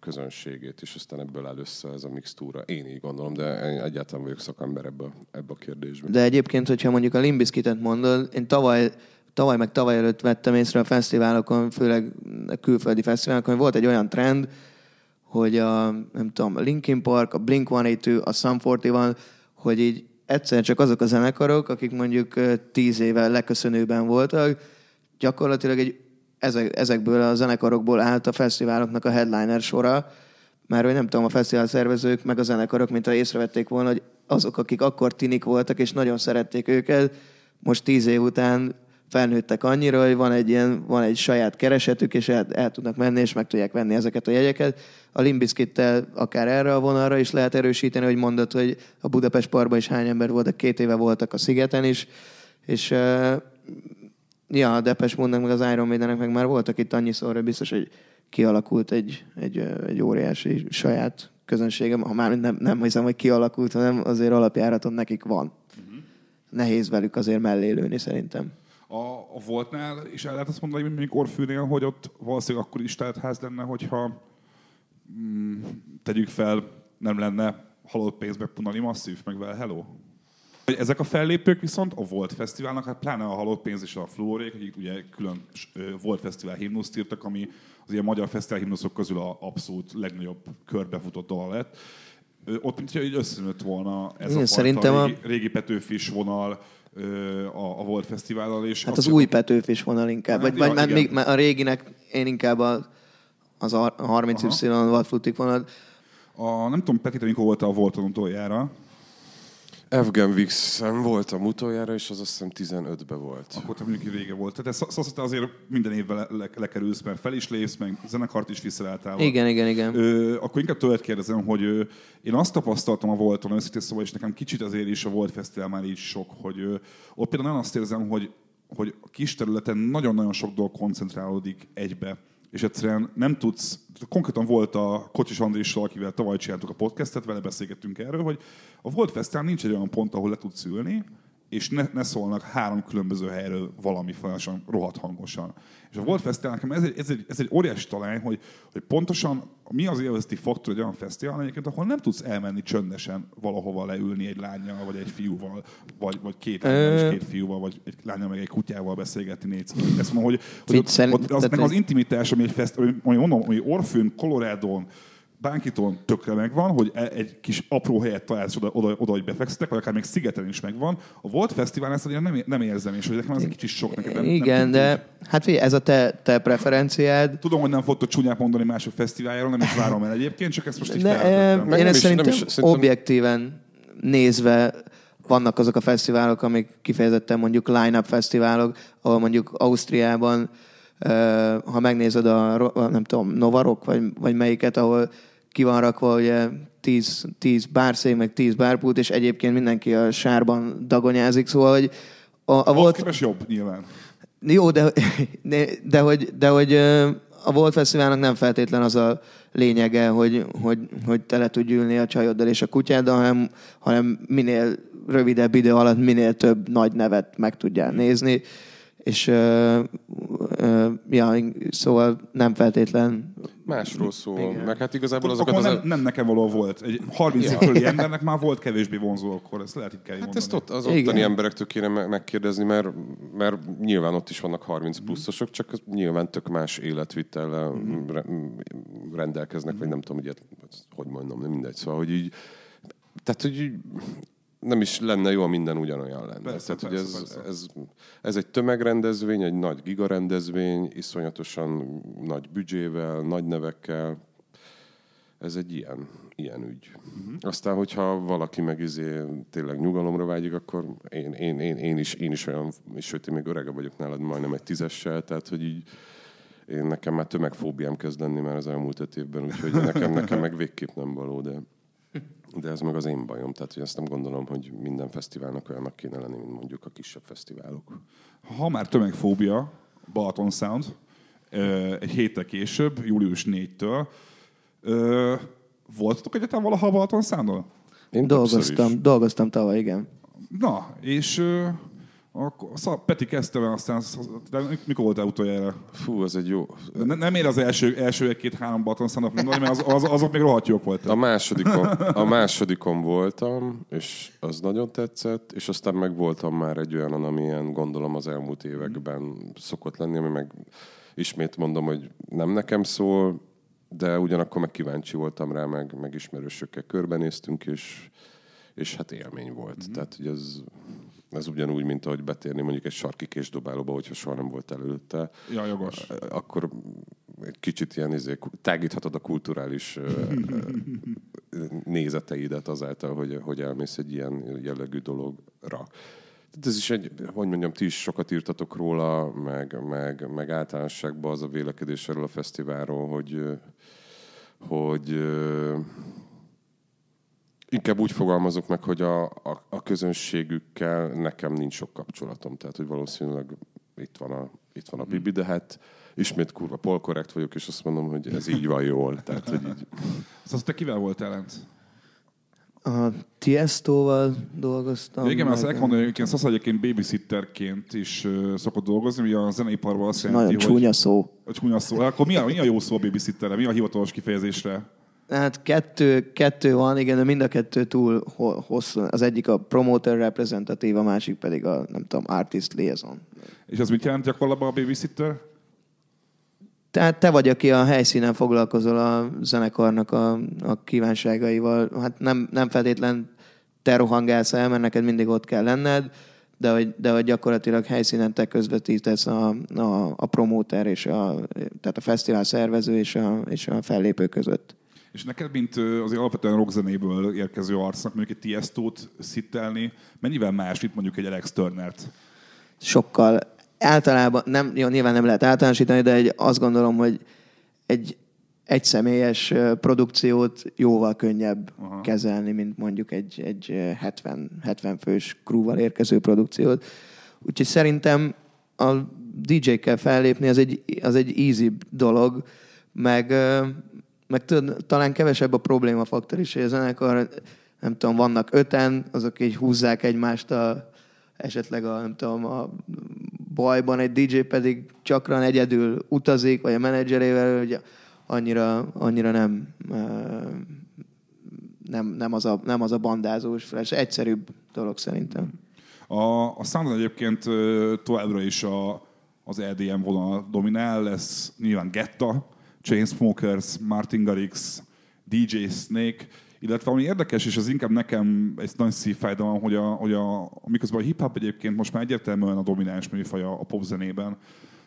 közönségét, és aztán ebből áll össze ez a mixtúra. Én így gondolom, de én egyáltalán vagyok szakember ebbe, ebbe a kérdésben. De egyébként, hogyha mondjuk a Limbiskitet mondod, én tavaly, tavaly meg tavaly előtt vettem észre a fesztiválokon, főleg a külföldi fesztiválokon, hogy volt egy olyan trend, hogy a, nem tudom, a Linkin Park, a Blink-182, a Sum 41, hogy így egyszer csak azok a zenekarok, akik mondjuk tíz éve leköszönőben voltak, gyakorlatilag egy, ezek, ezekből a zenekarokból állt a fesztiváloknak a headliner sora, mert hogy nem tudom, a fesztivál szervezők meg a zenekarok, mint ha észrevették volna, hogy azok, akik akkor tinik voltak, és nagyon szerették őket, most tíz év után felnőttek annyira, hogy van egy, ilyen, van egy saját keresetük, és el, el tudnak menni, és meg tudják venni ezeket a jegyeket. A Limbiskittel akár erre a vonalra is lehet erősíteni, hogy mondod, hogy a Budapest Parkban is hány ember voltak, két éve voltak a Szigeten is, és uh, ja, a Depes Mode-nak, meg az Iron Maidennek meg már voltak itt annyiszor, hogy biztos, hogy kialakult egy, egy, egy óriási saját közönségem, ha már nem, nem hiszem, hogy kialakult, hanem azért alapjáraton nekik van. Nehéz velük azért mellé lőni szerintem. A, a Voltnál is el lehet azt mondani, hogy mondjuk Orfűnél, hogy ott valószínűleg akkor is ház lenne, hogyha mm, tegyük fel, nem lenne halott pénzbe punani masszív, meg well, hello. Ezek a fellépők viszont a Volt Fesztiválnak, hát pláne a halott pénz és a fluorék, akik ugye külön Volt Fesztivál himnuszt írtak, ami az ilyen magyar fesztivál himnuszok közül a abszolút legnagyobb körbefutott dal lett. Ott mintha így összenőtt volna ez Igen, a szerintem fajta a- régi, régi Petőfis vonal a, a Volt Fesztivállal. És Hát az új Petőfis vonal inkább. Hát, Vagy, ja, már még, már a réginek én inkább a, az a 30 y vadfutik vonal. A, nem tudom, Peti, te mikor volt a Volton utoljára, Evgen Vixen voltam utoljára, és az azt hiszem 15-ben volt. akkor te mondjuk rége volt. Tehát ez, azt te azért minden évben le, le, lekerülsz, mert fel is lépsz, meg zenekart is visszaálltál. Igen, igen, igen. Ö, akkor inkább tőled kérdezem, hogy ö, én azt tapasztaltam a Volton őszintén szóval, és nekem kicsit azért is a Volt Fesztivál már így sok, hogy ö, ott például nagyon azt érzem, hogy, hogy a kis területen nagyon-nagyon sok dolog koncentrálódik egybe és egyszerűen nem tudsz, konkrétan volt a Kocsis Andrissal, akivel tavaly csináltuk a podcastet, vele beszélgettünk erről, hogy a Volt Fesztivál nincs egy olyan pont, ahol le tudsz ülni, és ne, ne szólnak három különböző helyről valami folyamatosan rohadt hangosan. És a Volt Fesztivál nekem ez egy, ez egy, ez egy óriási talány, hogy, hogy pontosan mi az élvezeti faktor egy olyan fesztivál egyébként, ahol nem tudsz elmenni csöndesen valahova leülni egy lányjal, vagy egy fiúval, vagy, vagy két lányjal és két fiúval, vagy egy lányjal meg egy kutyával beszélgetni négy Ezt mondom, hogy, hogy ott, ott, az, az intimitás, ami egy ami, ami mondom, ami Orfűn, Colorado-n, Bánkiton tökre megvan, hogy e- egy kis apró helyet találsz oda, oda, oda hogy befekszetek, vagy akár még szigeten is megvan. A Volt Fesztivál ezt nem, nem érzem, és hogy nekem ez egy kicsit sok neked. Nem, Igen, nem de hát figyelj, ez a te, te preferenciád. Tudom, hogy nem fogtok csúnyát mondani mások fesztiváljáról, nem is várom el egyébként, csak ezt most így Meg én nem ezt is- szerintem, is- szerintem- objektíven nézve vannak azok a fesztiválok, amik kifejezetten mondjuk line-up fesztiválok, ahol mondjuk Ausztriában, ha megnézed a nem tudom, Novarok, vagy, vagy melyiket, ahol ki van rakva ugye 10, 10 bárszék, meg 10 bárpult, és egyébként mindenki a sárban dagonyázik, szóval, hogy a, a Volt jobb, nyilván. jó, de, de, de, hogy, de hogy a Volt Fesztiválnak nem feltétlen az a lényege, hogy, hogy, hogy tele tudj ülni a csajoddal és a kutyáddal, hanem, hanem minél rövidebb idő alatt minél több nagy nevet meg tudjál nézni. És uh, uh, ja, szóval nem feltétlen Másról szól. Igen. Meg hát igazából azokat Akkor az... nem, nem nekem való volt. Egy 30 fölé embernek már volt kevésbé vonzó akkor. Ezt lehet itt kell Hát mondani. ezt ott, az Igen. ottani emberektől kéne me- megkérdezni, mert, mert nyilván ott is vannak 30 pluszosok, csak nyilván tök más életvitellel re- rendelkeznek, vagy nem tudom, hogy, hogy mondom, nem mindegy. Szóval, hogy így, tehát, hogy nem is lenne jó, minden ugyanolyan lenne. Persze, Tehát, hogy persze, ez, persze. ez, ez egy tömegrendezvény, egy nagy gigarendezvény, iszonyatosan nagy büdzsével, nagy nevekkel. Ez egy ilyen, ilyen ügy. Uh-huh. Aztán, hogyha valaki meg izé tényleg nyugalomra vágyik, akkor én, én, én, én, is, én is olyan, és sőt, én még öregebb vagyok nálad, majdnem egy tízessel, tehát, hogy így én nekem már tömegfóbiám kezd lenni már az elmúlt öt évben, úgyhogy nekem, nekem meg végképp nem való, de, de ez meg az én bajom. Tehát, hogy ezt nem gondolom, hogy minden fesztiválnak olyannak kéne lenni, mint mondjuk a kisebb fesztiválok. Ha már tömegfóbia, Balaton Sound, egy héttel később, július 4-től, ö, voltatok egyetem valaha a Balaton Soundon? Én dolgoztam, dolgoztam tavaly, igen. Na, és akkor, szóval Peti kezdte, aztán, de mikor voltál utoljára? Fú, ez egy jó... Ne, nem ér az első, első egy-két-három Balaton Soundot mondani, mert az, az, azok még rohadt jók A voltak. másodikon, a másodikon voltam, és az nagyon tetszett, és aztán meg voltam már egy olyan, amilyen gondolom az elmúlt években szokott lenni, ami meg ismét mondom, hogy nem nekem szól, de ugyanakkor meg kíváncsi voltam rá, meg, meg ismerősökkel körbenéztünk, és, és hát élmény volt. Mm-hmm. Tehát, hogy ez, ez ugyanúgy, mint ahogy betérni mondjuk egy sarki késdobálóba, hogyha soha nem volt előtte Ja, jogos. akkor egy kicsit ilyen izé, tágíthatod a kulturális nézeteidet azáltal, hogy, hogy elmész egy ilyen jellegű dologra. Tehát ez is egy, hogy mondjam, ti is sokat írtatok róla, meg, meg, meg általánosságban az a vélekedés erről a fesztiválról, hogy, hogy inkább úgy fogalmazok meg, hogy a, a, a közönségükkel nekem nincs sok kapcsolatom. Tehát, hogy valószínűleg itt van a, itt van a Bibi, de hát ismét kurva polkorrekt vagyok, és azt mondom, hogy ez így van jól. Tehát, hogy így, Szóval te kivel voltál lent? A Tiestoval dolgoztam. Igen, mert azt el kell mondani, hogy egyébként Sasza egyébként babysitterként is ö, szokott dolgozni, ugye a zeneiparban azt jelenti, Nagyon hogy... csúnya szó. A csúnya szó. Akkor mi a, mi a jó szó a babysitterre? Mi a hivatalos kifejezésre? Hát kettő, kettő van, igen, de mind a kettő túl ho- hosszú. Az egyik a promoter reprezentatív, a másik pedig a, nem tudom, artist liaison. És az mit jelent gyakorlatban a babysitter? Tehát te vagy, aki a helyszínen foglalkozol a zenekarnak a, a kívánságaival. Hát nem, nem feltétlen te rohangálsz el, mert neked mindig ott kell lenned, de hogy, de hogy gyakorlatilag helyszínen te közvetítesz a, a, a promóter és a, tehát a fesztivál szervező és a, és a fellépő között. És neked, mint azért alapvetően rockzenéből érkező arcnak, mondjuk egy Tiesto-t szittelni, mennyivel más, mint mondjuk egy Alex Turnert? sokkal általában, nem, jó, nyilván nem lehet általánosítani, de egy, azt gondolom, hogy egy egyszemélyes ö, produkciót jóval könnyebb Aha. Kezelni, mint mondjuk egy, egy ö, 70, 70 fős krúval érkező produkciót. Úgyhogy szerintem a DJ-kkel fellépni az egy, az egy easy dolog, meg, meg tudod, talán kevesebb a problémafaktor is, hogy a zenekar, nem tudom, vannak öten, azok így húzzák egymást a, esetleg a, nem tudom, a bajban egy DJ pedig csakran egyedül utazik, vagy a menedzserével, hogy annyira, annyira nem, nem, nem, az a, nem az a bandázós flash. Egyszerűbb dolog szerintem. A, a Soundon egyébként továbbra is a, az EDM vonal dominál, lesz nyilván Getta, Chainsmokers, Martin Garrix, DJ Snake, illetve ami érdekes, és az inkább nekem egy nagy szívfájdalom, hogy, a, hogy a, miközben a hip-hop egyébként most már egyértelműen a domináns műfaj a, a popzenében,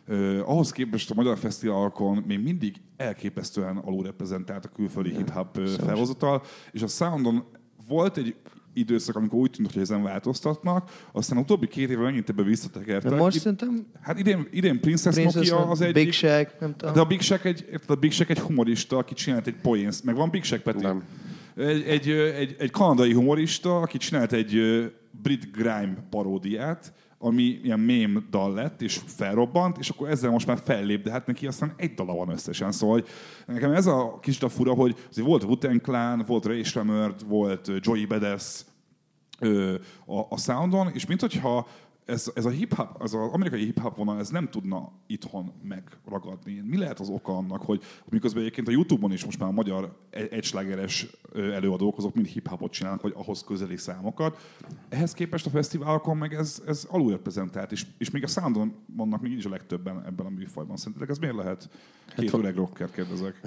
Uh, ahhoz képest a magyar fesztiválokon még mindig elképesztően alulreprezentált a külföldi hip-hop felhozatal, és a Soundon volt egy időszak, amikor úgy tűnt, hogy ezen változtatnak, aztán a utóbbi két évben megint ebbe visszatekertek. De most Itt- szerintem Hát idén, idén Princess, Princess, Nokia az egyik. Big Shack, nem tudom. De a Big Shack egy, a Big Shack egy humorista, aki csinált egy poénzt. Meg van Big Shack, Peti? Nem. Egy, egy, egy, egy kanadai humorista, aki csinált egy brit grime paródiát, ami ilyen mém dal lett, és felrobbant, és akkor ezzel most már fellép, de hát neki aztán egy dala van összesen. Szóval nekem ez a kis a fura, hogy volt Wu Clan, volt Ray Shremmerd, volt Joey ö, a, a soundon, és mint hogyha ez, ez a hip-hop, az az amerikai hip-hop vonal, ez nem tudna itthon megragadni. Mi lehet az oka annak, hogy miközben egyébként a Youtube-on is most már a magyar egy- egyslágeres előadók, azok mind hip-hopot csinálnak, vagy ahhoz közeli számokat. Ehhez képest a fesztiválokon meg ez, ez alulreprezentált, és, és még a soundon vannak még így is a legtöbben ebben a műfajban. Szerintetek ez miért lehet? Két öreg rocker kérdezek.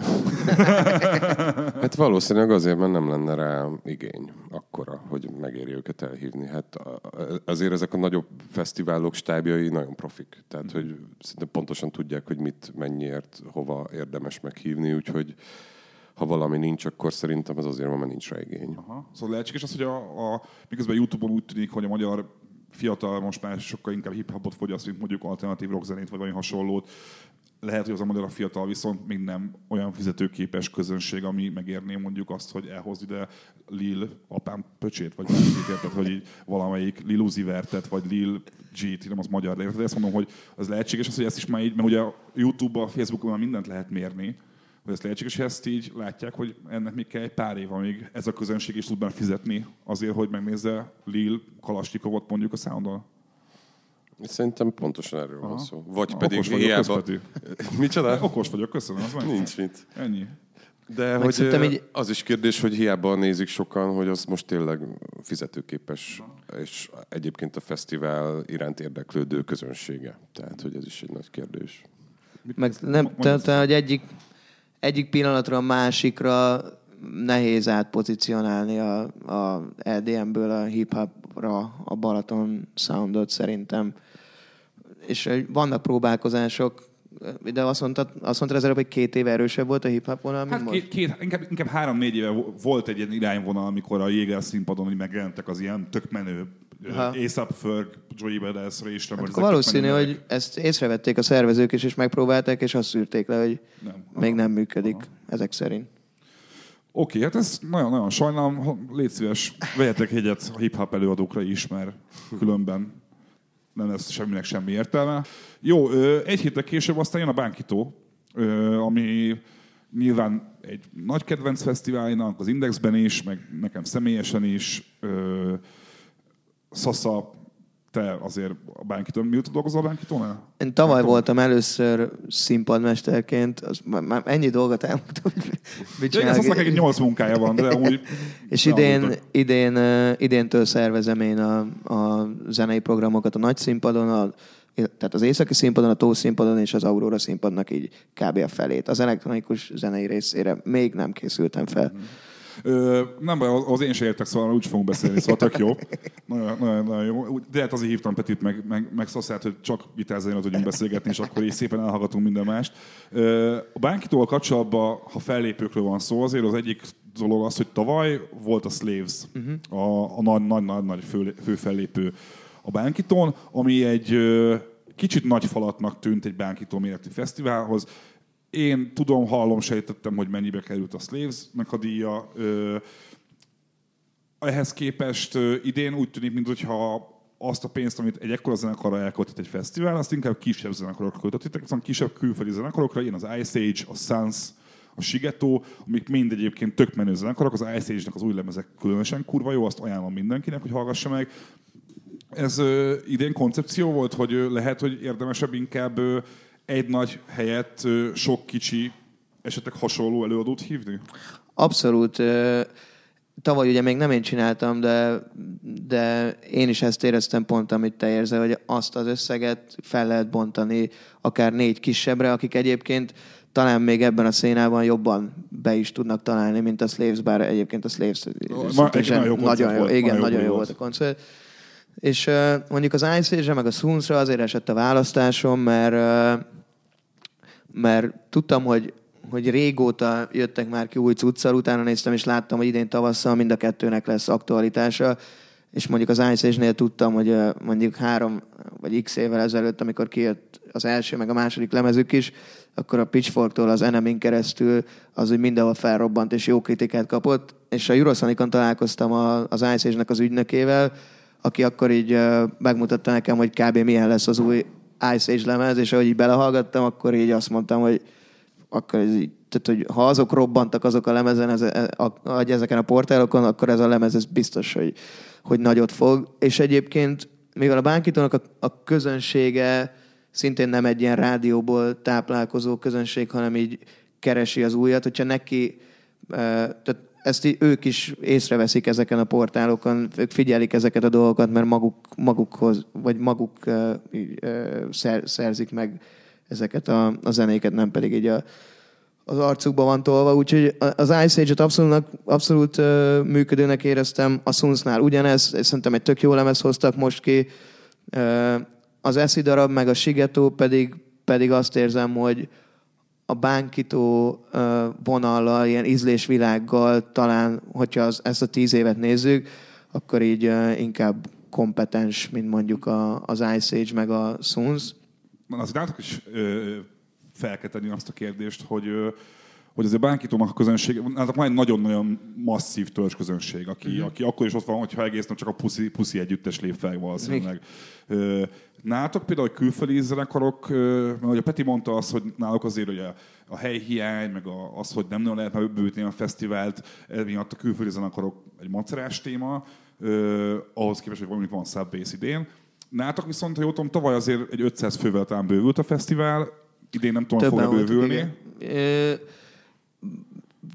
Hát valószínűleg azért, mert nem lenne rá igény akkora, hogy megéri őket elhívni. Hát azért ezek a nagyobb fesztiválok stábjai nagyon profik. Tehát, hogy szerintem pontosan tudják, hogy mit, mennyiért, hova érdemes meghívni, úgyhogy ha valami nincs, akkor szerintem ez azért van, mert nincs rá igény. Aha. Szóval lehetséges az, hogy a, a, miközben YouTube-on úgy tűnik, hogy a magyar fiatal most már sokkal inkább hip-hopot fogyaszt, mint mondjuk alternatív rockzenét, vagy valami hasonlót. Lehet, hogy az a magyar a fiatal viszont még nem olyan fizetőképes közönség, ami megérné mondjuk azt, hogy elhoz ide Lil apám pöcsét, vagy bármit érted, hogy így valamelyik Lil Uzi Vertet, vagy Lil G-t, nem az magyar, de? Ezt mondom, hogy az lehetséges az, hogy ezt is már így, mert ugye a YouTube-ban, Facebookon már mindent lehet mérni, hogy ez lehetséges, hogy ezt így látják, hogy ennek még kell egy pár év, amíg ez a közönség is tud már fizetni azért, hogy megnézze Lil Kalasnyikovot mondjuk a soundon. Szerintem pontosan erről van Aha. szó. Vagy Na, pedig okos vagyok, hiába... Micsoda? Okos vagyok, köszönöm. Az. Nincs mit. Ennyi. De Meg hogy így- az is kérdés, hogy hiába nézik sokan, hogy az most tényleg fizetőképes, és egyébként a fesztivál iránt érdeklődő közönsége. Tehát, hogy ez is egy nagy kérdés. Meg nem, tehát, hogy egyik, egyik pillanatra a másikra nehéz átpozícionálni a, a EDM-ből a hip-hopra a Balaton soundot szerintem. És vannak próbálkozások, de azt mondtad, azt mondtad az előbb, hogy két éve erősebb volt a hip-hop vonal, mint Hát most? két, két, inkább, inkább három-négy éve vo- volt egy ilyen irányvonal, amikor a Jéger színpadon hogy megjelentek az ilyen tök menő. A$AP Ferg, Joey Badass, Ray Hát akkor valószínű, hogy ezt észrevették a szervezők is, és megpróbálták, és azt szűrték le, hogy Nem. még Aha. nem működik ezek szerint. Oké, hát ez nagyon-nagyon sajnálom. Légy szíves, vegyetek jegyet a hip-hop előadókra is, mert különben nem lesz semminek semmi értelme. Jó, egy héttel később aztán jön a Bánkító, ami nyilván egy nagy kedvenc fesztiválnak, az Indexben is, meg nekem személyesen is. Szasza, te azért a Bánkítón, mióta dolgozol a Bánkitónál? Én tavaly tudom. voltam először színpadmesterként, az már, már ennyi dolgot elmondtam, hogy mit igen, csinálok. Egy nyolc munkája van, de amúgy... És idén, voltam. idén, idéntől szervezem én a, a zenei programokat a nagy színpadon, a, tehát az északi színpadon, a tó színpadon és az Aurora színpadnak így kb. a felét. Az elektronikus zenei részére még nem készültem fel. Ö, nem baj, az én se értek, szóval úgy fogunk beszélni, szóval tök jó. Nagyon, nagyon, nagyon jó. De hát azért hívtam Petit meg, meg, meg Szaszát, hogy csak gitárzenére tudjunk beszélgetni, és akkor így szépen elhallgatunk minden mást. Ö, A Bánkitól kapcsolatban, ha fellépőkről van szó, azért az egyik dolog az, hogy tavaly volt a Slaves, uh-huh. a, a nagy, nagy, nagy, nagy fő, fő fellépő a Bánkitón, ami egy ö, kicsit nagy falatnak tűnt egy Bánkitó méretű fesztiválhoz. Én tudom, hallom, sejtettem, hogy mennyibe került a Slaves-nek a díja. Ehhez képest idén úgy tűnik, mintha azt a pénzt, amit egy ekkora zenekarra elköltött egy fesztivál, azt inkább kisebb zenekarokra költöttétek, szóval kisebb külföldi zenekarokra, ilyen az Ice Age, a Suns, a Sigeto, amik mind egyébként tök menő zenekarok, az Ice Age-nek az új lemezek különösen kurva jó, azt ajánlom mindenkinek, hogy hallgassa meg. Ez ö, idén koncepció volt, hogy ö, lehet, hogy érdemesebb inkább ö, egy nagy helyett sok kicsi, esetleg hasonló előadót hívni? Abszolút. Tavaly ugye még nem én csináltam, de, de én is ezt éreztem pont, amit te érzel, hogy azt az összeget fel lehet bontani akár négy kisebbre, akik egyébként talán még ebben a szénában jobban be is tudnak találni, mint a Slaves, bár egyébként a Slaves Ma- nagyon jó volt, igen, nagyon jó volt a koncert. És uh, mondjuk az Ice Age-re, meg a Suns-ra azért esett a választásom, mert uh, mert tudtam, hogy, hogy régóta jöttek már ki új cuccal, utána néztem, és láttam, hogy idén tavasszal mind a kettőnek lesz aktualitása, és mondjuk az Ice Age-nél tudtam, hogy ö, mondjuk három vagy x évvel ezelőtt, amikor kijött az első, meg a második lemezük is, akkor a Pitchforktól az Enemin keresztül az úgy mindenhol felrobbant, és jó kritikát kapott, és a Eurosonicon találkoztam a, az Ice Age-nek az ügynökével, aki akkor így megmutatta nekem, hogy kb. milyen lesz az új Ice Age lemez, és ahogy így belehallgattam, akkor így azt mondtam, hogy akkor ez így, tehát, hogy ha azok robbantak azok a lemezen, ez, a, a, ezeken a portálokon, akkor ez a lemez ez biztos, hogy, hogy nagyot fog. És egyébként, mivel a Bánkítónak a, a közönsége szintén nem egy ilyen rádióból táplálkozó közönség, hanem így keresi az újat, hogyha neki, tehát ezt ők is észreveszik ezeken a portálokon, ők figyelik ezeket a dolgokat, mert maguk, magukhoz, vagy maguk szer, szerzik meg ezeket a, a zenéket, nem pedig így a, az arcukban van tolva, úgyhogy az Ice Age-et abszolút, abszolút uh, működőnek éreztem, a Sunsnál ugyanez, szerintem egy tök jó lemez hoztak most ki, uh, az Eszi darab, meg a Sigetó pedig, pedig azt érzem, hogy a bánkító vonallal, ilyen ízlésvilággal talán, hogyha az, ezt a tíz évet nézzük, akkor így inkább kompetens, mint mondjuk a, az Ice Age meg a Suns. Azért nálatok is ö, fel kell tenni azt a kérdést, hogy ö, hogy azért bánkítónak a közönség, nálatok van egy nagyon-nagyon masszív törzs közönség, aki, uh-huh. aki akkor is ott van, hogyha egész nap csak a puszi, puszi együttes lép fel valószínűleg. Ö, nálatok például, hogy külföldi zenekarok, mert a Peti mondta azt, hogy náluk azért hogy a, helyhiány, meg a, az, hogy nem nagyon lehet bővíteni a fesztivált, miatt a külföldi zenekarok egy macerás téma, ö, ahhoz képest, hogy valamit van Subbase idén. Nátok viszont, ha jól tudom, tavaly azért egy 500 fővel talán bővült a fesztivál, idén nem tudom, fog bővülni.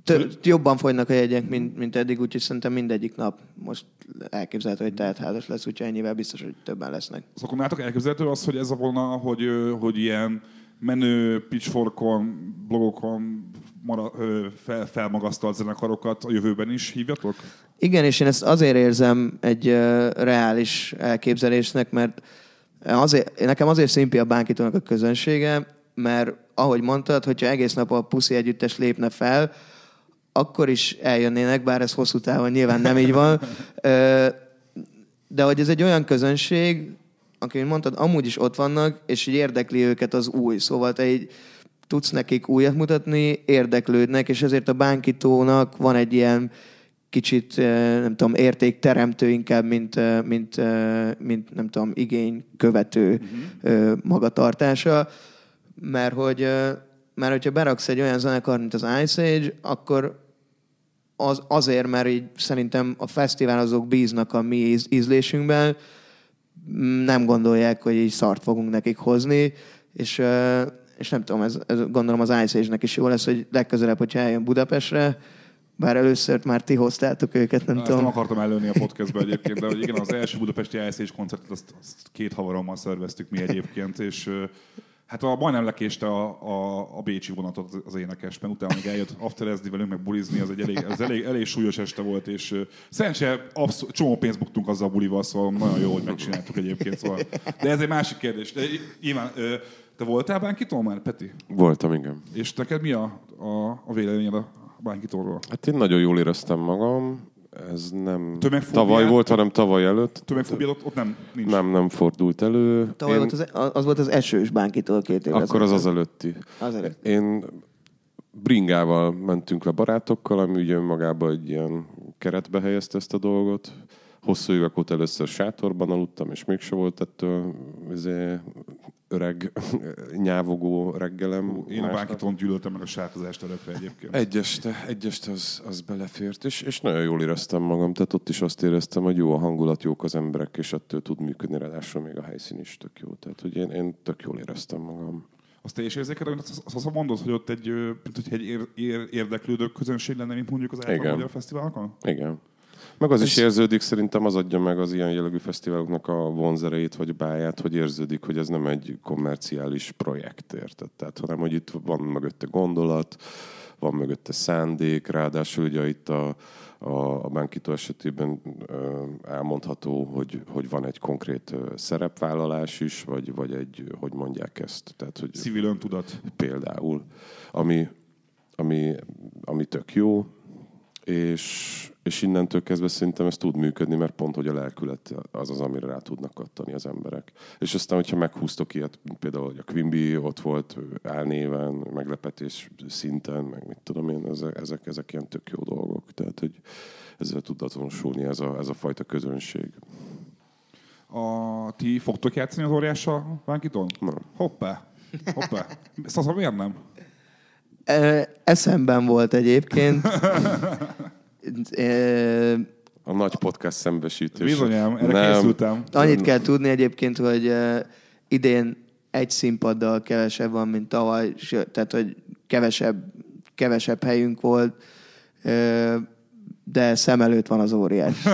Tö- jobban folynak a jegyek, mint, mint eddig, úgyhogy szerintem mindegyik nap most elképzelhető, hogy teltházas lesz, úgyhogy ennyivel biztos, hogy többen lesznek. Szóval akkor nátok elképzelhető az, hogy ez a volna, hogy, hogy ilyen menő pitchforkon, blogokon mara, fel, felmagasztalt zenekarokat a jövőben is hívjatok? Igen, és én ezt azért érzem egy reális elképzelésnek, mert azért, nekem azért szimpi a bánkítónak a közönsége, mert ahogy mondtad, hogyha egész nap a puszi együttes lépne fel, akkor is eljönnének, bár ez hosszú távon nyilván nem így van. De hogy ez egy olyan közönség, aki mondtad, amúgy is ott vannak, és így érdekli őket az új. Szóval te így tudsz nekik újat mutatni, érdeklődnek, és ezért a bánkítónak van egy ilyen kicsit, nem tudom, értékteremtő inkább, mint, mint, mint nem tudom, igény követő uh-huh. magatartása, mert hogy, mert hogyha beraksz egy olyan zenekar, mint az Ice Age, akkor az, azért, mert így szerintem a fesztiválozók bíznak a mi íz, ízlésünkben, nem gondolják, hogy így szart fogunk nekik hozni, és, és nem tudom, ez, ez gondolom az Ice Age-nek is jó lesz, hogy legközelebb, hogyha eljön Budapestre, bár először már ti hoztátok őket, nem Na, tudom. nem akartam előni a podcastbe egyébként, de hogy igen, az első budapesti Ice Age koncertet azt, azt két havarommal szerveztük mi egyébként, és Hát a, majdnem lekéste a, a, a Bécsi vonatot az énekes, mert utána még eljött afterezni velünk, meg bulizni, az egy elég, az elég, elég súlyos este volt, és uh, szerencsére abszol, csomó pénzt buktunk azzal a bulival, szóval nagyon jó, hogy megcsináltuk egyébként. Szóval. De ez egy másik kérdés. De nyilván, uh, te voltál bánkitól már, Peti? Voltam, igen. És neked mi a, a, a véleményed a bánkitóról? Hát én nagyon jól éreztem magam, ez nem Tömegfóbiát? tavaly volt, hanem tavaly előtt. Tömegfóbia ott, ott nem nincs. Nem, nem fordult elő. Tavaly Én- volt az, az volt az esős bánkitól két évvel Akkor az az előtti. Az előtt. Én bringával mentünk le barátokkal, ami ugye önmagában egy ilyen keretbe helyezte ezt a dolgot. Hosszú évek óta először sátorban aludtam, és mégse volt ettől izé, öreg, nyávogó reggelem. Én a bánkitón gyűlöltem meg a sátozást örökre egyébként. Egy este, egy este az, az belefért, és, és nagyon jól éreztem magam, tehát ott is azt éreztem, hogy jó a hangulat, jók az emberek, és ettől tud működni, ráadásul még a helyszín is tök jó. Tehát, hogy én, én tök jól éreztem magam. Azt te is érzékeled, hogy azt, azt, azt mondod, hogy ott egy, mint hogy egy ér, ér, érdeklődő közönség lenne, mint mondjuk az általában magyar fesztiválokon? Igen. Meg az is érződik, szerintem az adja meg az ilyen jellegű fesztiváloknak a vonzereit vagy báját, hogy érződik, hogy ez nem egy komerciális projekt, érted? Tehát, hanem, hogy itt van mögötte gondolat, van mögötte szándék, ráadásul ugye itt a, a, a Bánkító esetében ö, elmondható, hogy, hogy van egy konkrét ö, szerepvállalás is, vagy, vagy egy, hogy mondják ezt, tehát, hogy Civil öntudat. például, ami, ami, ami tök jó, és, és innentől kezdve szerintem ez tud működni, mert pont, hogy a lelkület az az, amire rá tudnak kattani az emberek. És aztán, hogyha meghúztok ilyet, például, hogy a Quimby ott volt álnéven, meglepetés szinten, meg mit tudom én, ezek, ezek, ezek ilyen tök jó dolgok. Tehát, hogy ezzel tud azonosulni ez a, ez a fajta közönség. A, ti fogtok játszani az óriással Vánkiton? Nem. Hoppá. Hoppá. Szóval miért nem? Ö, Eszemben volt egyébként. A nagy podcast szembesítés. Bizonyám, erre Nem. készültem. Annyit kell tudni egyébként, hogy idén egy színpaddal kevesebb van, mint tavaly, tehát hogy kevesebb, kevesebb helyünk volt, de szem előtt van az óriás.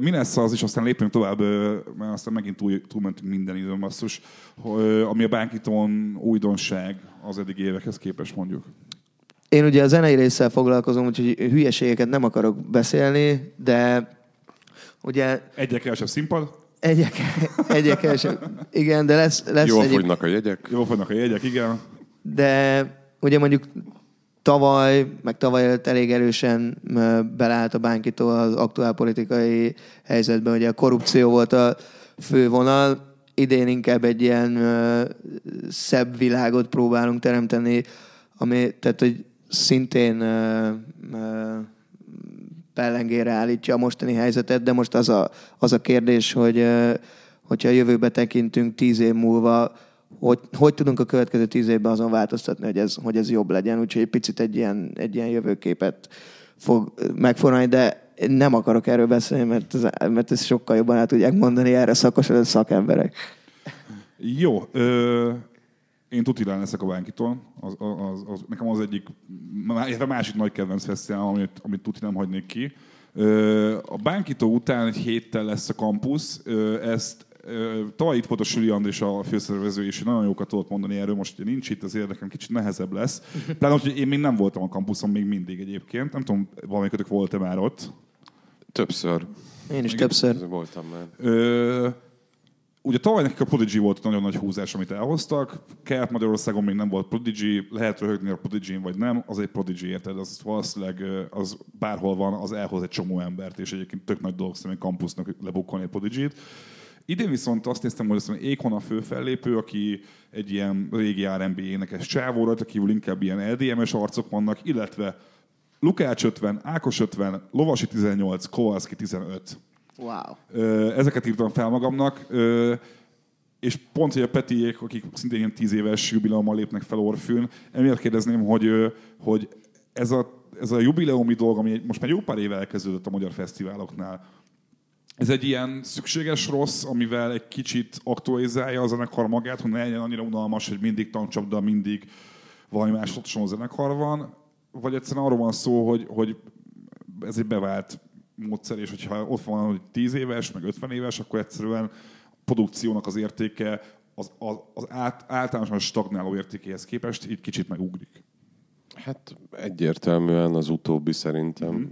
Mi lesz az, és aztán lépünk tovább, mert aztán megint túl, túlmentünk minden időn basszus, ami a Bánkiton újdonság az eddig évekhez képest mondjuk. Én ugye a zenei résszel foglalkozom, úgyhogy hülyeségeket nem akarok beszélni, de ugye Egyre kevesebb színpad, egyek, egyek sem, igen, de lesz, lesz Jól egyéb- fogynak a jegyek. jól fognak a jegyek, igen. de ugye mondjuk tavaly, meg tavaly előtt elég erősen beleállt a bánkító az aktuál politikai helyzetben, ugye a korrupció volt a fő vonal, idén inkább egy ilyen ö, szebb világot próbálunk teremteni, ami, tehát, hogy szintén pellengére állítja a mostani helyzetet, de most az a, az a kérdés, hogy hogyha a jövőbe tekintünk tíz év múlva, hogy, hogy tudunk a következő tíz évben azon változtatni, hogy ez, hogy ez jobb legyen. Úgyhogy egy picit egy ilyen, egy ilyen jövőképet fog megformálni, de nem akarok erről beszélni, mert, ez, mert ezt sokkal jobban el tudják mondani erre szakos szakemberek. Jó, ö, én tutilán leszek a Bánkiton. Az, az, az, nekem az egyik, illetve másik nagy kedvenc fesztivál, amit, amit tuti nem hagynék ki. A Bánkitó után egy héttel lesz a kampusz. Ezt tavaly itt volt a Süli Andris a főszervező, és nagyon jókat tudott mondani erről, most hogy nincs itt, azért nekem kicsit nehezebb lesz. Pláne, hogy én még nem voltam a kampuszon még mindig egyébként. Nem tudom, valamelyikötök volt-e már ott. Többször. Én is többször. Voltam már. Ö, ugye tavaly nekik a Prodigy volt nagyon nagy húzás, amit elhoztak. Kelet Magyarországon még nem volt Prodigy, lehet röhögni a prodigy vagy nem, az egy Prodigy, érted? Az valószínűleg az bárhol van, az elhoz egy csomó embert, és egyébként tök nagy dolog szerintem kampusznak lebukkolni a Prodigy-t. Idén viszont azt néztem, hogy azt Ékon a fő fellépő, aki egy ilyen régi R&B énekes csávó, rajta kívül inkább ilyen LDMS arcok vannak, illetve Lukács 50, Ákos 50, Lovasi 18, Kowalski 15. Wow. Ezeket írtam fel magamnak, és pont, hogy a Petiék, akik szintén ilyen tíz éves jubileummal lépnek fel Orfűn, emiatt kérdezném, hogy, hogy ez a, ez a jubileumi dolog, ami most már jó pár éve elkezdődött a magyar fesztiváloknál, ez egy ilyen szükséges rossz, amivel egy kicsit aktualizálja a zenekar magát, hogy ne legyen annyira unalmas, hogy mindig tankcsapda, mindig valami más a zenekar van, vagy egyszerűen arról van szó, hogy, hogy ez egy bevált módszer, és hogyha ott van, hogy 10 éves, meg 50 éves, akkor egyszerűen a produkciónak az értéke az, az, az át, általánosan stagnáló értékéhez képest így kicsit megugrik. Hát egyértelműen az utóbbi szerintem, mm.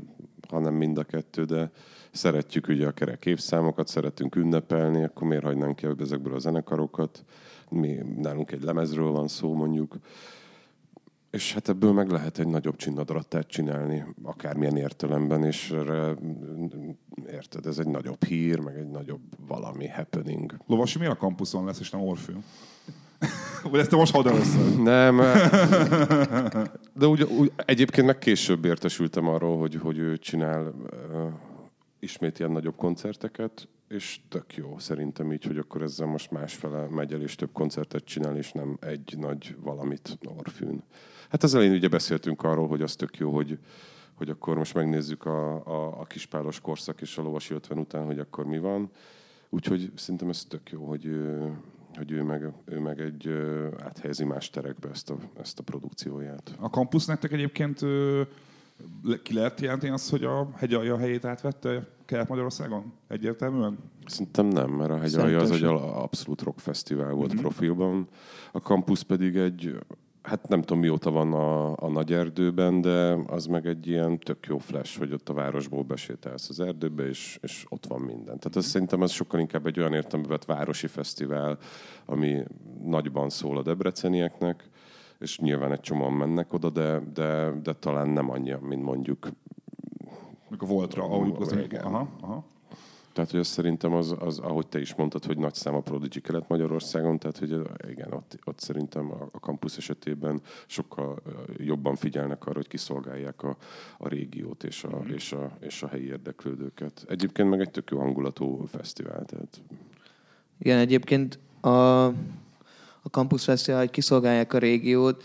hanem mind a kettő, de szeretjük ugye a kerek évszámokat, szeretünk ünnepelni, akkor miért hagynánk ki ezekből a zenekarokat? Mi, nálunk egy lemezről van szó mondjuk, és hát ebből meg lehet egy nagyobb csinnadrattát csinálni, akármilyen értelemben, és erre, érted, ez egy nagyobb hír, meg egy nagyobb valami happening. Lovasi miért a kampuszon lesz, és nem Orfűn? Vagy ezt te most hadd először? Nem. De úgy, úgy, egyébként meg később értesültem arról, hogy, hogy ő csinál uh, ismét ilyen nagyobb koncerteket, és tök jó szerintem így, hogy akkor ezzel most másfele megy el, és több koncertet csinál, és nem egy nagy valamit Orfűn. Hát az elején ugye beszéltünk arról, hogy az tök jó, hogy, hogy akkor most megnézzük a, a, a kispálos korszak és a lovasi 50 után, hogy akkor mi van. Úgyhogy szerintem ez tök jó, hogy, ő- hogy ő, meg, ő meg egy áthelyezi más terekbe ezt a, ezt a produkcióját. A kampusz nektek egyébként ki lehet jelenteni azt, hogy a hegyalja helyét átvette Kelet-Magyarországon? Egyértelműen? Szerintem nem, mert a Hegyalja az egy abszolút rockfesztivál volt mm-hmm. profilban. A kampusz pedig egy, hát nem tudom mióta van a, a nagy erdőben, de az meg egy ilyen tök jó flash, hogy ott a városból besétálsz az erdőbe, és, és ott van minden. Tehát az, szerintem ez sokkal inkább egy olyan értelemben vett városi fesztivál, ami nagyban szól a debrecenieknek, és nyilván egy csomóan mennek oda, de, de, de talán nem annyian, mint mondjuk Mikor voltra, ahogy az Igen. Aha, aha. Tehát, hogy azt szerintem az, az, ahogy te is mondtad, hogy nagy szám a Prodigy Kelet-Magyarországon, tehát, hogy igen, ott, ott szerintem a, a kampusz esetében sokkal jobban figyelnek arra, hogy kiszolgálják a, a régiót és a, és, a, és a helyi érdeklődőket. Egyébként meg egy tök jó hangulatú fesztivál, tehát Igen, egyébként a, a Campus Fesztivál, hogy kiszolgálják a régiót,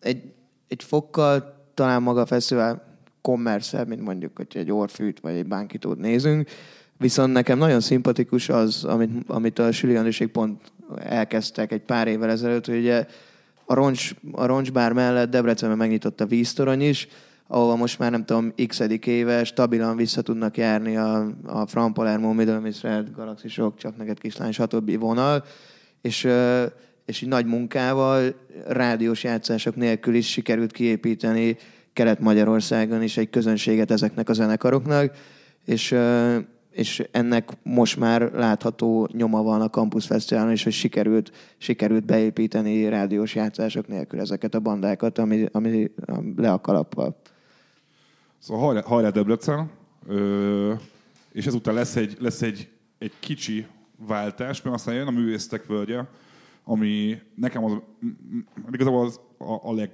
egy, egy fokkal talán maga a fesztivál kommerszebb, mint mondjuk, hogy egy Orfűt vagy egy Bánkitót nézünk, viszont nekem nagyon szimpatikus az, amit, amit a Süli Andriség pont elkezdtek egy pár évvel ezelőtt, hogy ugye a, roncs, a roncsbár mellett Debrecenben megnyitott a víztorony is, ahova most már nem tudom, x éve stabilan vissza tudnak járni a, a Fran Palermo, Middle Misred, Galaxisok, csak neked kislány, stb. vonal, és, és így nagy munkával, rádiós játszások nélkül is sikerült kiépíteni Kelet-Magyarországon is egy közönséget ezeknek a zenekaroknak, és, és ennek most már látható nyoma van a Campus Fesztiválon is, hogy sikerült, sikerült beépíteni rádiós játszások nélkül ezeket a bandákat, ami, ami le a kalappal. Szóval hajrá, hajrá Debrecen, ö, és ezután lesz egy, lesz egy, egy kicsi váltás, mert aztán jön a művésztek völgye, ami nekem az, igazából az a, a leg,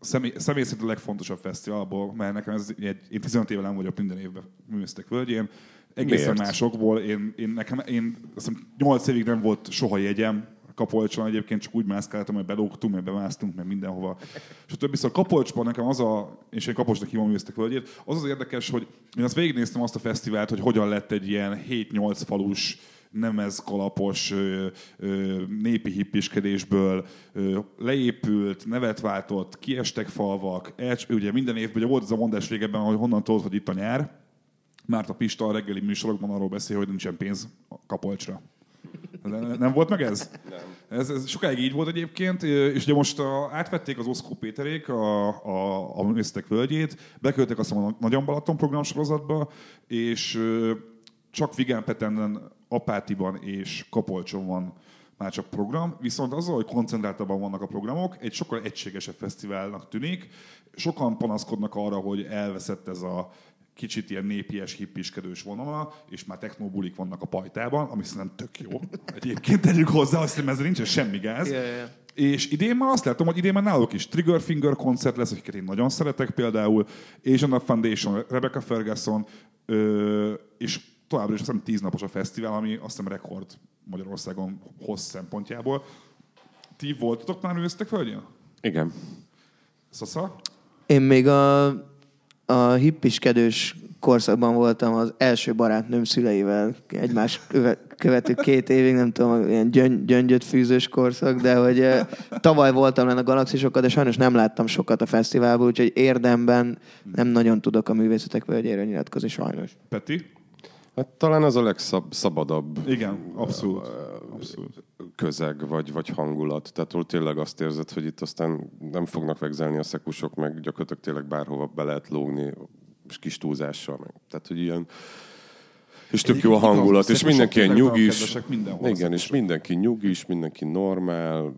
személy, személy szerint a legfontosabb fesztiválból, mert nekem ez egy, én 15 éve nem vagyok minden évben művésztek völgyén, egészen Miért? másokból, én, én, nekem, én azt hiszem, 8 évig nem volt soha jegyem, Kapolcson egyébként csak úgy mászkáltam, hogy belógtunk, meg bemásztunk, meg mindenhova. És a többi szóval Kapolcsban nekem az a, és én Kapolcsnak hívom művésztek völgyét, az az érdekes, hogy én azt végignéztem azt a fesztivált, hogy hogyan lett egy ilyen 7-8 falus nemez kalapos ö, ö, népi hippiskedésből ö, leépült, nevet váltott, kiestek falvak, elcs, ugye minden évben ugye volt ez a mondás régebben, hogy honnan tudod, hogy itt a nyár, Márta Pista a reggeli műsorokban arról beszél, hogy nincsen pénz a kapolcsra. Nem, volt meg ez? Nem. Ez, ez sokáig így volt egyébként, és ugye most a, átvették az Oszkó Péterék a, a, a művészetek völgyét, beköltek azt a Nagyon Balaton programsorozatba, és ö, csak Vigán Petenden, Apátiban és Kapolcson van már csak program, viszont azzal, hogy koncentráltabban vannak a programok, egy sokkal egységesebb fesztiválnak tűnik. Sokan panaszkodnak arra, hogy elveszett ez a kicsit ilyen népies, hippiskedős vonala, és már technobulik vannak a pajtában, ami szerintem tök jó. Egyébként tegyük hozzá, azt hiszem ezzel nincsen semmi gáz. Ja, ja. És idén már azt látom, hogy idén már náluk is Trigger Finger koncert lesz, akiket én nagyon szeretek például, Asian of Foundation, Rebecca Ferguson, ö, és továbbra is azt hiszem 10 napos a fesztivál, ami azt hiszem rekord Magyarországon hossz szempontjából. Ti voltatok már nőztek földjén? igen. Szasza? Én még a, a hippiskedős korszakban voltam az első barátnőm szüleivel, egymás köve- követő két évig, nem tudom, ilyen gyöngy, gyöngyöt fűzős korszak, de hogy tavaly voltam lenne a galaxisokat, de sajnos nem láttam sokat a fesztiválból, úgyhogy érdemben nem nagyon tudok a művészetek völgyéről nyilatkozni, sajnos. Peti? Hát talán az a legszabadabb Igen, abszolút. Közeg vagy, vagy hangulat. Tehát ahol tényleg azt érzed, hogy itt aztán nem fognak vegzelni a szekusok, meg gyakorlatilag tényleg bárhova be lehet lógni és kis túlzással. Meg. Tehát, hogy ilyen és tök jó a hangulat, és mindenki ilyen nyugis. Igen, és mindenki nyugis, mindenki normál.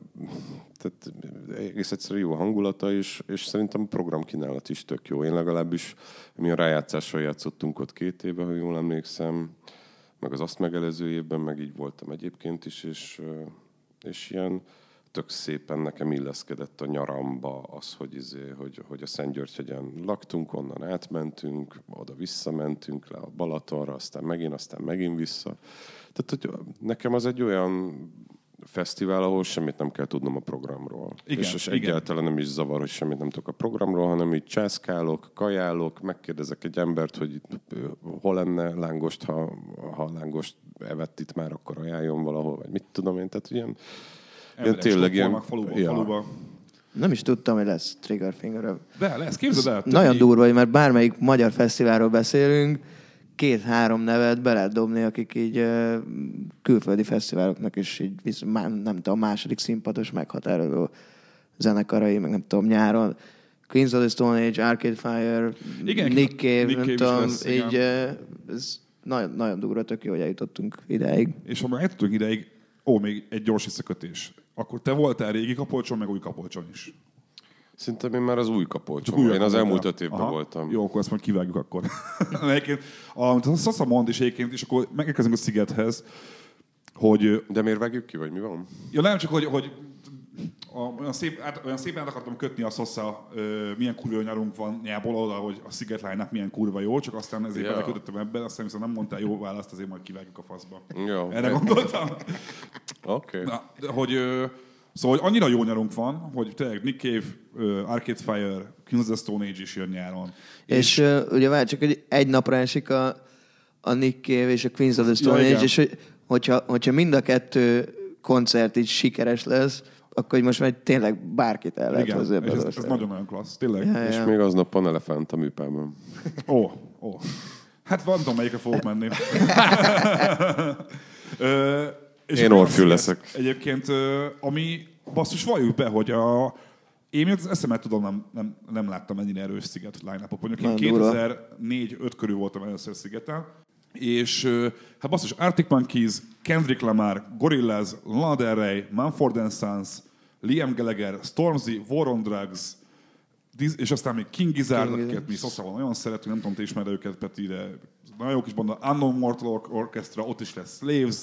Tehát egész egyszerűen jó a hangulata, és, és szerintem a programkínálat is tök jó. Én legalábbis, mi a rájátszással játszottunk ott két éve, ha jól emlékszem, meg az azt megelező évben, meg így voltam egyébként is, és, és ilyen tök szépen nekem illeszkedett a nyaramba az, hogy, izé, hogy, hogy a Szentgyörgyhegyen laktunk, onnan átmentünk, oda visszamentünk le a Balatonra, aztán megint, aztán megint vissza. Tehát hogy nekem az egy olyan fesztivál, ahol semmit nem kell tudnom a programról. Igen, és, és igen. egyáltalán nem is zavar, hogy semmit nem tudok a programról, hanem így császkálok, kajálok, megkérdezek egy embert, hogy itt, hol lenne lángost, ha, ha lángost evett itt már, akkor ajánljon valahol, vagy mit tudom én. Tehát ilyen, ilyen tényleg ilyen... faluba, ja. faluba. Nem is tudtam, hogy lesz Trigger Finger. De lesz, képzeld el. Nagyon durva, hogy mert bármelyik magyar fesztiválról beszélünk, két-három nevet be lehet dobni, akik így külföldi fesztiváloknak is így, visz- má- nem tudom, második színpados meghatározó zenekarai, meg nem tudom, nyáron. Queens of the Stone Age, Arcade Fire, Igen, Nick Cave, Nick nem Cave tudom, lesz, így ez nagyon, nagyon durva, tök jó, hogy eljutottunk ideig. És ha már eljutottunk ideig, ó, még egy gyors visszakötés. Akkor te voltál régi kapolcson, meg új kapolcson is. Szerintem én már az új kapolcsom. újak Én az elmúlt öt évben Aha. voltam. Jó, akkor ezt majd kivágjuk akkor. egyébként, amit a Sasa mond is egyébként, és akkor megérkezünk a szigethez, hogy De miért vágjuk ki, vagy mi van? Ja, nem csak, hogy, hogy a, olyan, szép, át, olyan szépen át akartam kötni a Sosa, ö, milyen kurva nyarunk van nyából oda, hogy a szigetlánynak milyen kurva jó, csak aztán ezért yeah. belekötöttem ebbe, aztán viszont nem mondtál jó választ, azért majd kivágjuk a faszba. Jó. Erre gondoltam. Oké. Okay. Na, hogy, ö, szóval, hogy annyira jó nyarunk van, hogy tényleg Nick Cave, ö, Arcade Fire, Kings of the Stone Age is jön nyáron. És uh, ugye várj csak, hogy egy napra esik a, a Nick Cave és a Queens of the Stone Ja, Age, igen. és hogy, hogyha, hogyha mind a kettő koncert így sikeres lesz, akkor hogy most már tényleg bárkit el lehet Igen, hozni és ebbe ez, ez országba. nagyon nagyon klassz, tényleg. Ja, És ja. még aznap van elefánt a műpában. Ó, ó. Hát van, tudom, melyikre fogok menni. Én Orfül leszek. Egyébként, ami basszus, valljuk be, hogy a, én miatt az eszemet tudom, nem, nem, nem láttam ennyire erős sziget line Mondjuk én Nagyon durva. 2004-5 körül voltam először szigeten, és hát basszus, Arctic Monkeys, Kendrick Lamar, Gorillaz, Lana Del Rey, Mumford Sons, Liam Gallagher, Stormzy, War on Drugs, és aztán még King Gizzard, akiket mi Szoszával nagyon szeretünk, nem tudom, te ismered őket, Peti, de nagyon jó kis banda, Unknown Mortal Or- Orchestra, ott is lesz Slaves,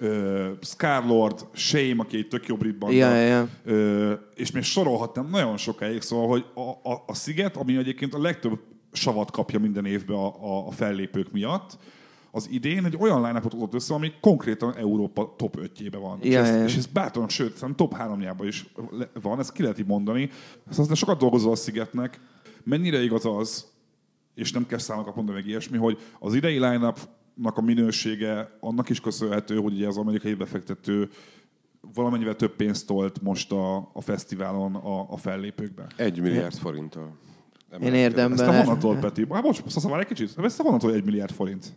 uh, Scarlord, Shame, aki egy tök jó brit banda, ja, ja. Ö, és még sorolhatnám nagyon sokáig, szóval, hogy a, a, a Sziget, ami egyébként a legtöbb savat kapja minden évben a, a, a fellépők miatt, az idén egy olyan line adott össze, ami konkrétan Európa top 5-jébe van. és, Ja, ez, ja, ja. és ez bátran, sőt, szerintem top 3 is van, ezt ki lehet így mondani. Aztán sokat dolgozol a Szigetnek. Mennyire igaz az, és nem kell számokat mondani meg ilyesmi, hogy az idei line a minősége annak is köszönhető, hogy ugye az amerikai befektető valamennyivel több pénzt tolt most a, a fesztiválon a, a fellépőkbe. Egy milliárd forinttal. Én érdemben. Ezt a honnan tolt, Peti? Hát most, szóval várj egy kicsit. Ezt a honnan tolt egy milliárd forint?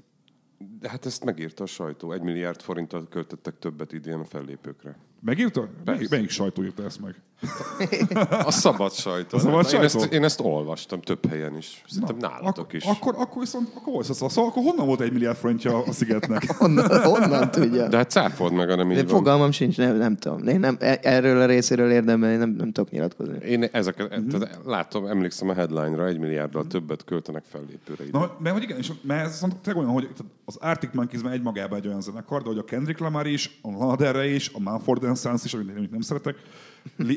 De hát ezt megírta a sajtó. Egy milliárd forinttal költöttek többet idén a fellépőkre. Megírta? Melyik, melyik sajtó írta ezt meg? A szabad sajtó. A szabad én, sajtó? ezt, én ezt olvastam több helyen is. Szerintem nálatok Ak- is. Akkor, akkor viszont, akkor volt szóval, szóval akkor honnan volt egy milliárd forintja a Szigetnek? Honnan, honnan tudja? De hát cáfold meg, hanem így De van. fogalmam sincs, nem, nem tudom. Én nem, e- erről a részéről érdemben én nem, nem tudok nyilatkozni. Én ezeket, tehát látom, emlékszem a headline-ra, egy milliárddal többet költenek fellépőre idén. Na, mert hogy igen, és mert ez tényleg olyan, hogy az Arctic Monkeys már egy magában egy olyan zenekar, de hogy a Kendrick Lamar is, a Lana is, a Mumford Sons is, amit nem szeretek,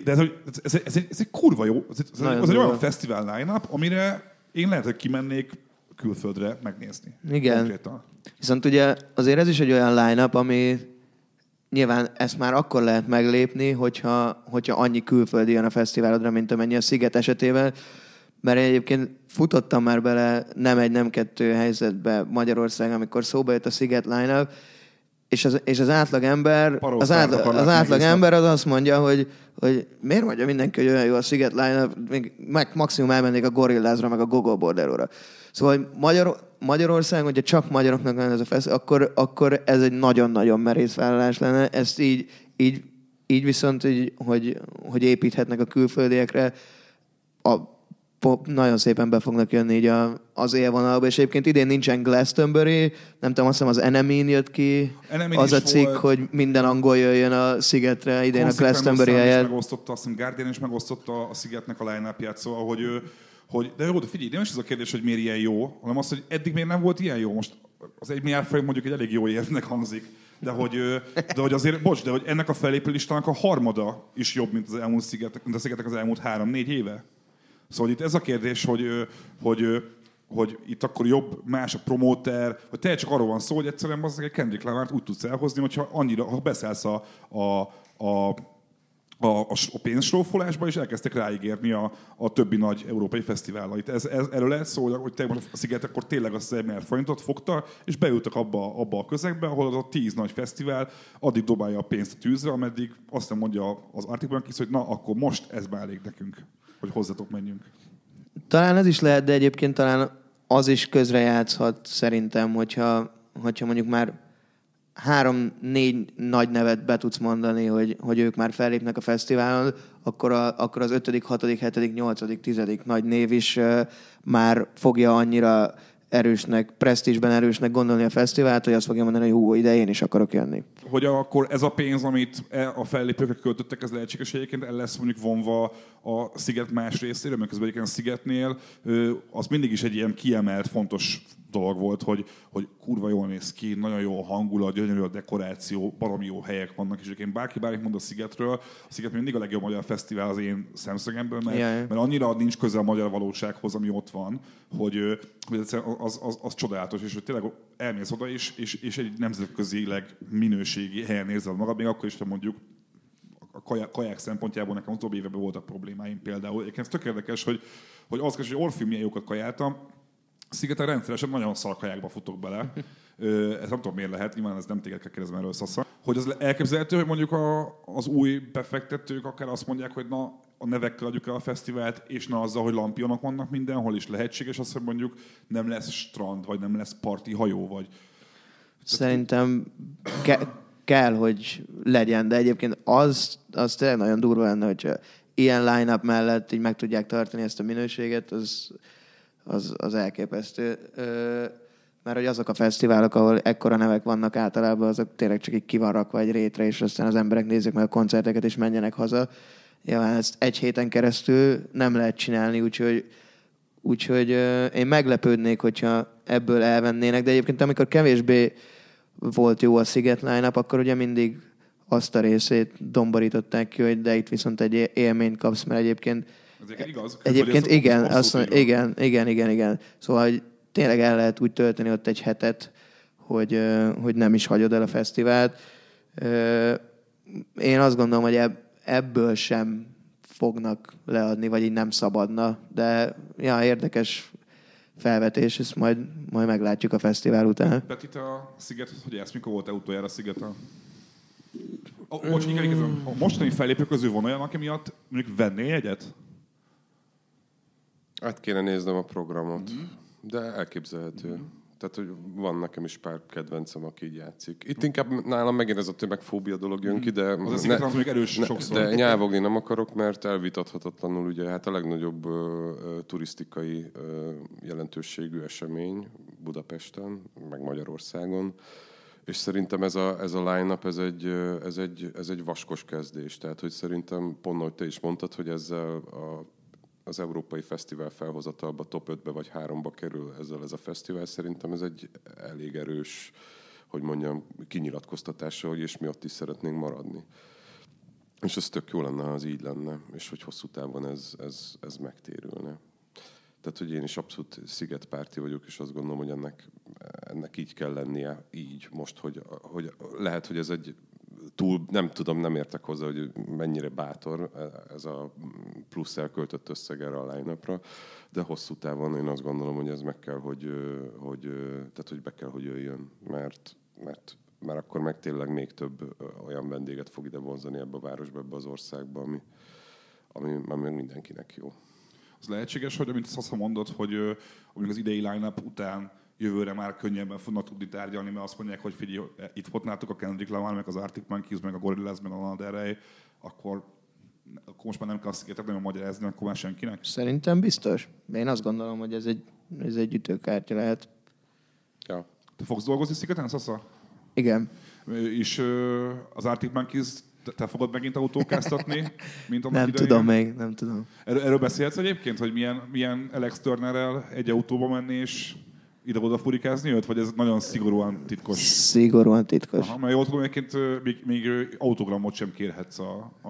de ez, ez, ez, egy, ez egy kurva jó, ez, ez, Nagyon ez egy olyan fesztivál line amire én lehet, hogy kimennék külföldre megnézni. Igen. Konkrétan. Viszont ugye azért ez is egy olyan line-up, ami nyilván ezt már akkor lehet meglépni, hogyha, hogyha annyi külföldi jön a fesztiválodra, mint amennyi a Sziget esetében, mert én egyébként futottam már bele nem egy, nem kettő helyzetbe Magyarország, amikor szóba jött a Sziget line és az, és az átlag ember, az, akar az átlag egész ember az azt mondja, hogy, hogy miért mondja mindenki, hogy olyan jó a Sziget line még meg maximum elmennék a Gorillázra, meg a Gogo Bordelóra. Szóval hogy Magyar, Magyarország, hogyha csak magyaroknak lenne ez a fesz, akkor, akkor ez egy nagyon-nagyon merész vállalás lenne. Ezt így, így, így viszont, így, hogy, hogy építhetnek a külföldiekre, a pop nagyon szépen be fognak jönni így a, az élvonalba, és egyébként idén nincsen Glastonbury, nem tudom, azt hiszem az Enemy jött ki, Enemy az a cikk, volt. hogy minden angol jöjjön a szigetre idén a Consequence Glastonbury helyett. megosztotta, azt hiszem Guardian is megosztotta a Szigetnek a line szóval, hogy, ő, hogy de jó, de figyelj, nem is az a kérdés, hogy miért ilyen jó, hanem az, hogy eddig miért nem volt ilyen jó. Most az egy milliárd forint mondjuk egy elég jó érvnek hangzik, de hogy, de hogy azért, bocs, de hogy ennek a fellépő listának a harmada is jobb, mint az elmúlt szigetek, mint a szigetek az elmúlt három-négy éve. Szóval itt ez a kérdés, hogy, hogy, hogy itt akkor jobb, más a promóter, vagy te csak arról van szó, hogy egyszerűen az egy Kendrick Lamart úgy tudsz elhozni, hogyha annyira, ha beszállsz a, a, a a, a, a pénzsrófolásba, és elkezdtek ráígérni a, a többi nagy európai fesztiválait. Ez, ez, erről lehet szó, hogy te most a Sziget akkor tényleg azt az 1 milliárd forintot fogta, és beültek abba, abba a közegbe, ahol az a tíz nagy fesztivál addig dobálja a pénzt a tűzre, ameddig azt nem mondja az Arctic kis, hogy na, akkor most ez már elég nekünk, hogy hozzatok menjünk. Talán ez is lehet, de egyébként talán az is közrejátszhat szerintem, hogyha, hogyha mondjuk már három-négy nagy nevet be tudsz mondani, hogy, hogy ők már fellépnek a fesztiválon, akkor, a, akkor az ötödik, hatodik, hetedik, nyolcadik, tizedik nagy név is uh, már fogja annyira erősnek, presztízsben erősnek gondolni a fesztivált, hogy azt fogja mondani, hogy hú, ide én is akarok jönni. Hogy akkor ez a pénz, amit e- a fellépőkre költöttek, ez lehetséges egyébként el lesz mondjuk vonva a sziget más részéről, mert közben egyébként a szigetnél az mindig is egy ilyen kiemelt, fontos dolog volt, hogy, hogy kurva jól néz ki, nagyon jó a hangulat, gyönyörű a dekoráció, baromi jó helyek vannak, és egyébként bárki bármit mond a Szigetről, a Sziget mindig a legjobb magyar fesztivál az én szemszögemből, mert, ja. mert annyira nincs köze a magyar valósághoz, ami ott van, hogy, hogy az, az, az, csodálatos, és hogy tényleg elmész oda, és, és, és egy nemzetközileg minőségi helyen érzed magad, még akkor is, ha mondjuk a kaják, kaják szempontjából nekem utóbbi években voltak problémáim például. Egyébként ez tök érdekes, hogy, hogy az hogy Orfi milyen jókat kajáltam, Szigeten rendszeresen nagyon szar kajákba futok bele. Ö, ez nem tudom miért lehet, nyilván ez nem téged kell kérdezni erről szasza. Hogy az elképzelhető, hogy mondjuk a, az új befektetők akár azt mondják, hogy na a nevekkel adjuk el a fesztivált, és na azzal, hogy lampionok vannak mindenhol, is lehetséges az, hogy mondjuk nem lesz strand, vagy nem lesz parti hajó, vagy Szerintem ke- kell, hogy legyen, de egyébként az, az tényleg nagyon durva lenne, hogyha ilyen line-up mellett így meg tudják tartani ezt a minőséget, az, az, az elképesztő. Mert hogy azok a fesztiválok, ahol ekkora nevek vannak általában, azok tényleg csak így ki van rakva egy rétre, és aztán az emberek nézzék meg a koncerteket, és menjenek haza. Ja, ezt egy héten keresztül nem lehet csinálni, úgyhogy Úgyhogy én meglepődnék, hogyha ebből elvennének, de egyébként amikor kevésbé volt jó a Sziget line akkor ugye mindig azt a részét domborították ki, hogy de itt viszont egy élményt kapsz, mert egyébként ezek igaz? Egyébként igen, azt mondja, igen, igen, igen, igen. Szóval, hogy tényleg el lehet úgy tölteni ott egy hetet, hogy, hogy nem is hagyod el a fesztivált. Én azt gondolom, hogy ebb- ebből sem fognak leadni, vagy így nem szabadna, de ja, érdekes felvetés, ezt majd, majd meglátjuk a fesztivál után. Peti, te a Sziget, hogy ezt mikor volt-e utoljára a Szigeten? Oh, most, igen, igen, a mostani fellépők közül van olyan, aki miatt mondjuk venné egyet? Hát kéne néznem a programot, de elképzelhető. Tehát, hogy van nekem is pár kedvencem, aki így játszik. Itt inkább nálam megint ez a tömegfóbia dolog jön ki, de... Az az mondjuk erős ne, sokszor. de nyávogni nem akarok, mert elvitathatatlanul ugye hát a legnagyobb ö, ö, turisztikai ö, jelentőségű esemény Budapesten, meg Magyarországon. És szerintem ez a, ez a line-up, ez egy, ez, egy, ez egy vaskos kezdés. Tehát, hogy szerintem pont, ahogy te is mondtad, hogy ezzel a az Európai Fesztivál felhozatalba top 5-be vagy 3-ba kerül ezzel ez a fesztivál. Szerintem ez egy elég erős, hogy mondjam, kinyilatkoztatása, hogy és mi ott is szeretnénk maradni. És ez tök jó lenne, ha az így lenne, és hogy hosszú távon ez, ez, ez megtérülne. Tehát, hogy én is abszolút szigetpárti vagyok, és azt gondolom, hogy ennek, ennek így kell lennie, így most, hogy, hogy lehet, hogy ez egy túl, nem tudom, nem értek hozzá, hogy mennyire bátor ez a plusz elköltött összeg erre a line de hosszú távon én azt gondolom, hogy ez meg kell, hogy, hogy, tehát, hogy be kell, hogy jöjjön, mert, mert, mert akkor meg tényleg még több olyan vendéget fog ide vonzani ebbe a városba, ebbe az országba, ami, ami, ami mindenkinek jó. Az lehetséges, hogy amit azt mondod, hogy mondjuk az idei line-up után jövőre már könnyebben fognak tudni tárgyalni, mert azt mondják, hogy figyelj, itt volt nátok a Kendrick Lamar, meg az Arctic Monkeys, meg a Gorillaz, meg a Lana akkor, akkor most már nem kell szigetet nagyon magyarázni, akkor már senkinek. Szerintem biztos. Én azt gondolom, hogy ez egy, ez egy ütőkártya lehet. Ja. Te fogsz dolgozni szigeten, Szasza? Igen. És az Arctic Monkeys te, te fogod megint autókáztatni, mint annak Nem idején? tudom még, nem tudom. Erről, erről beszélhetsz egyébként, hogy milyen, milyen Alex Turnerrel egy autóba menni, és ide-oda furikázni őt, vagy ez nagyon szigorúan titkos? Szigorúan titkos. Aha, mert jól tudom, egyébként még, még autogramot sem kérhetsz a, a,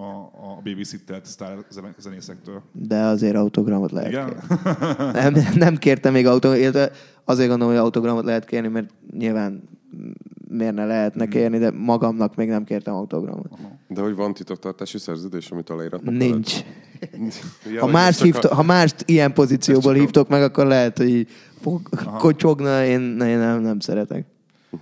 a babysittert sztár zenészektől. De azért autogramot lehet Igen? kérni. Nem, nem kértem még autogramot, azért gondolom, hogy autogramot lehet kérni, mert nyilván miért ne lehetne kérni, de magamnak még nem kértem autogramot. De hogy van titoktartási szerződés, amit aláíratnak? Nincs. Ja, Ha mást, ez csak hívto, ha mást ilyen pozícióból a- hívtok meg, akkor lehet, hogy fog, kocsogna, én, én nem, nem szeretek.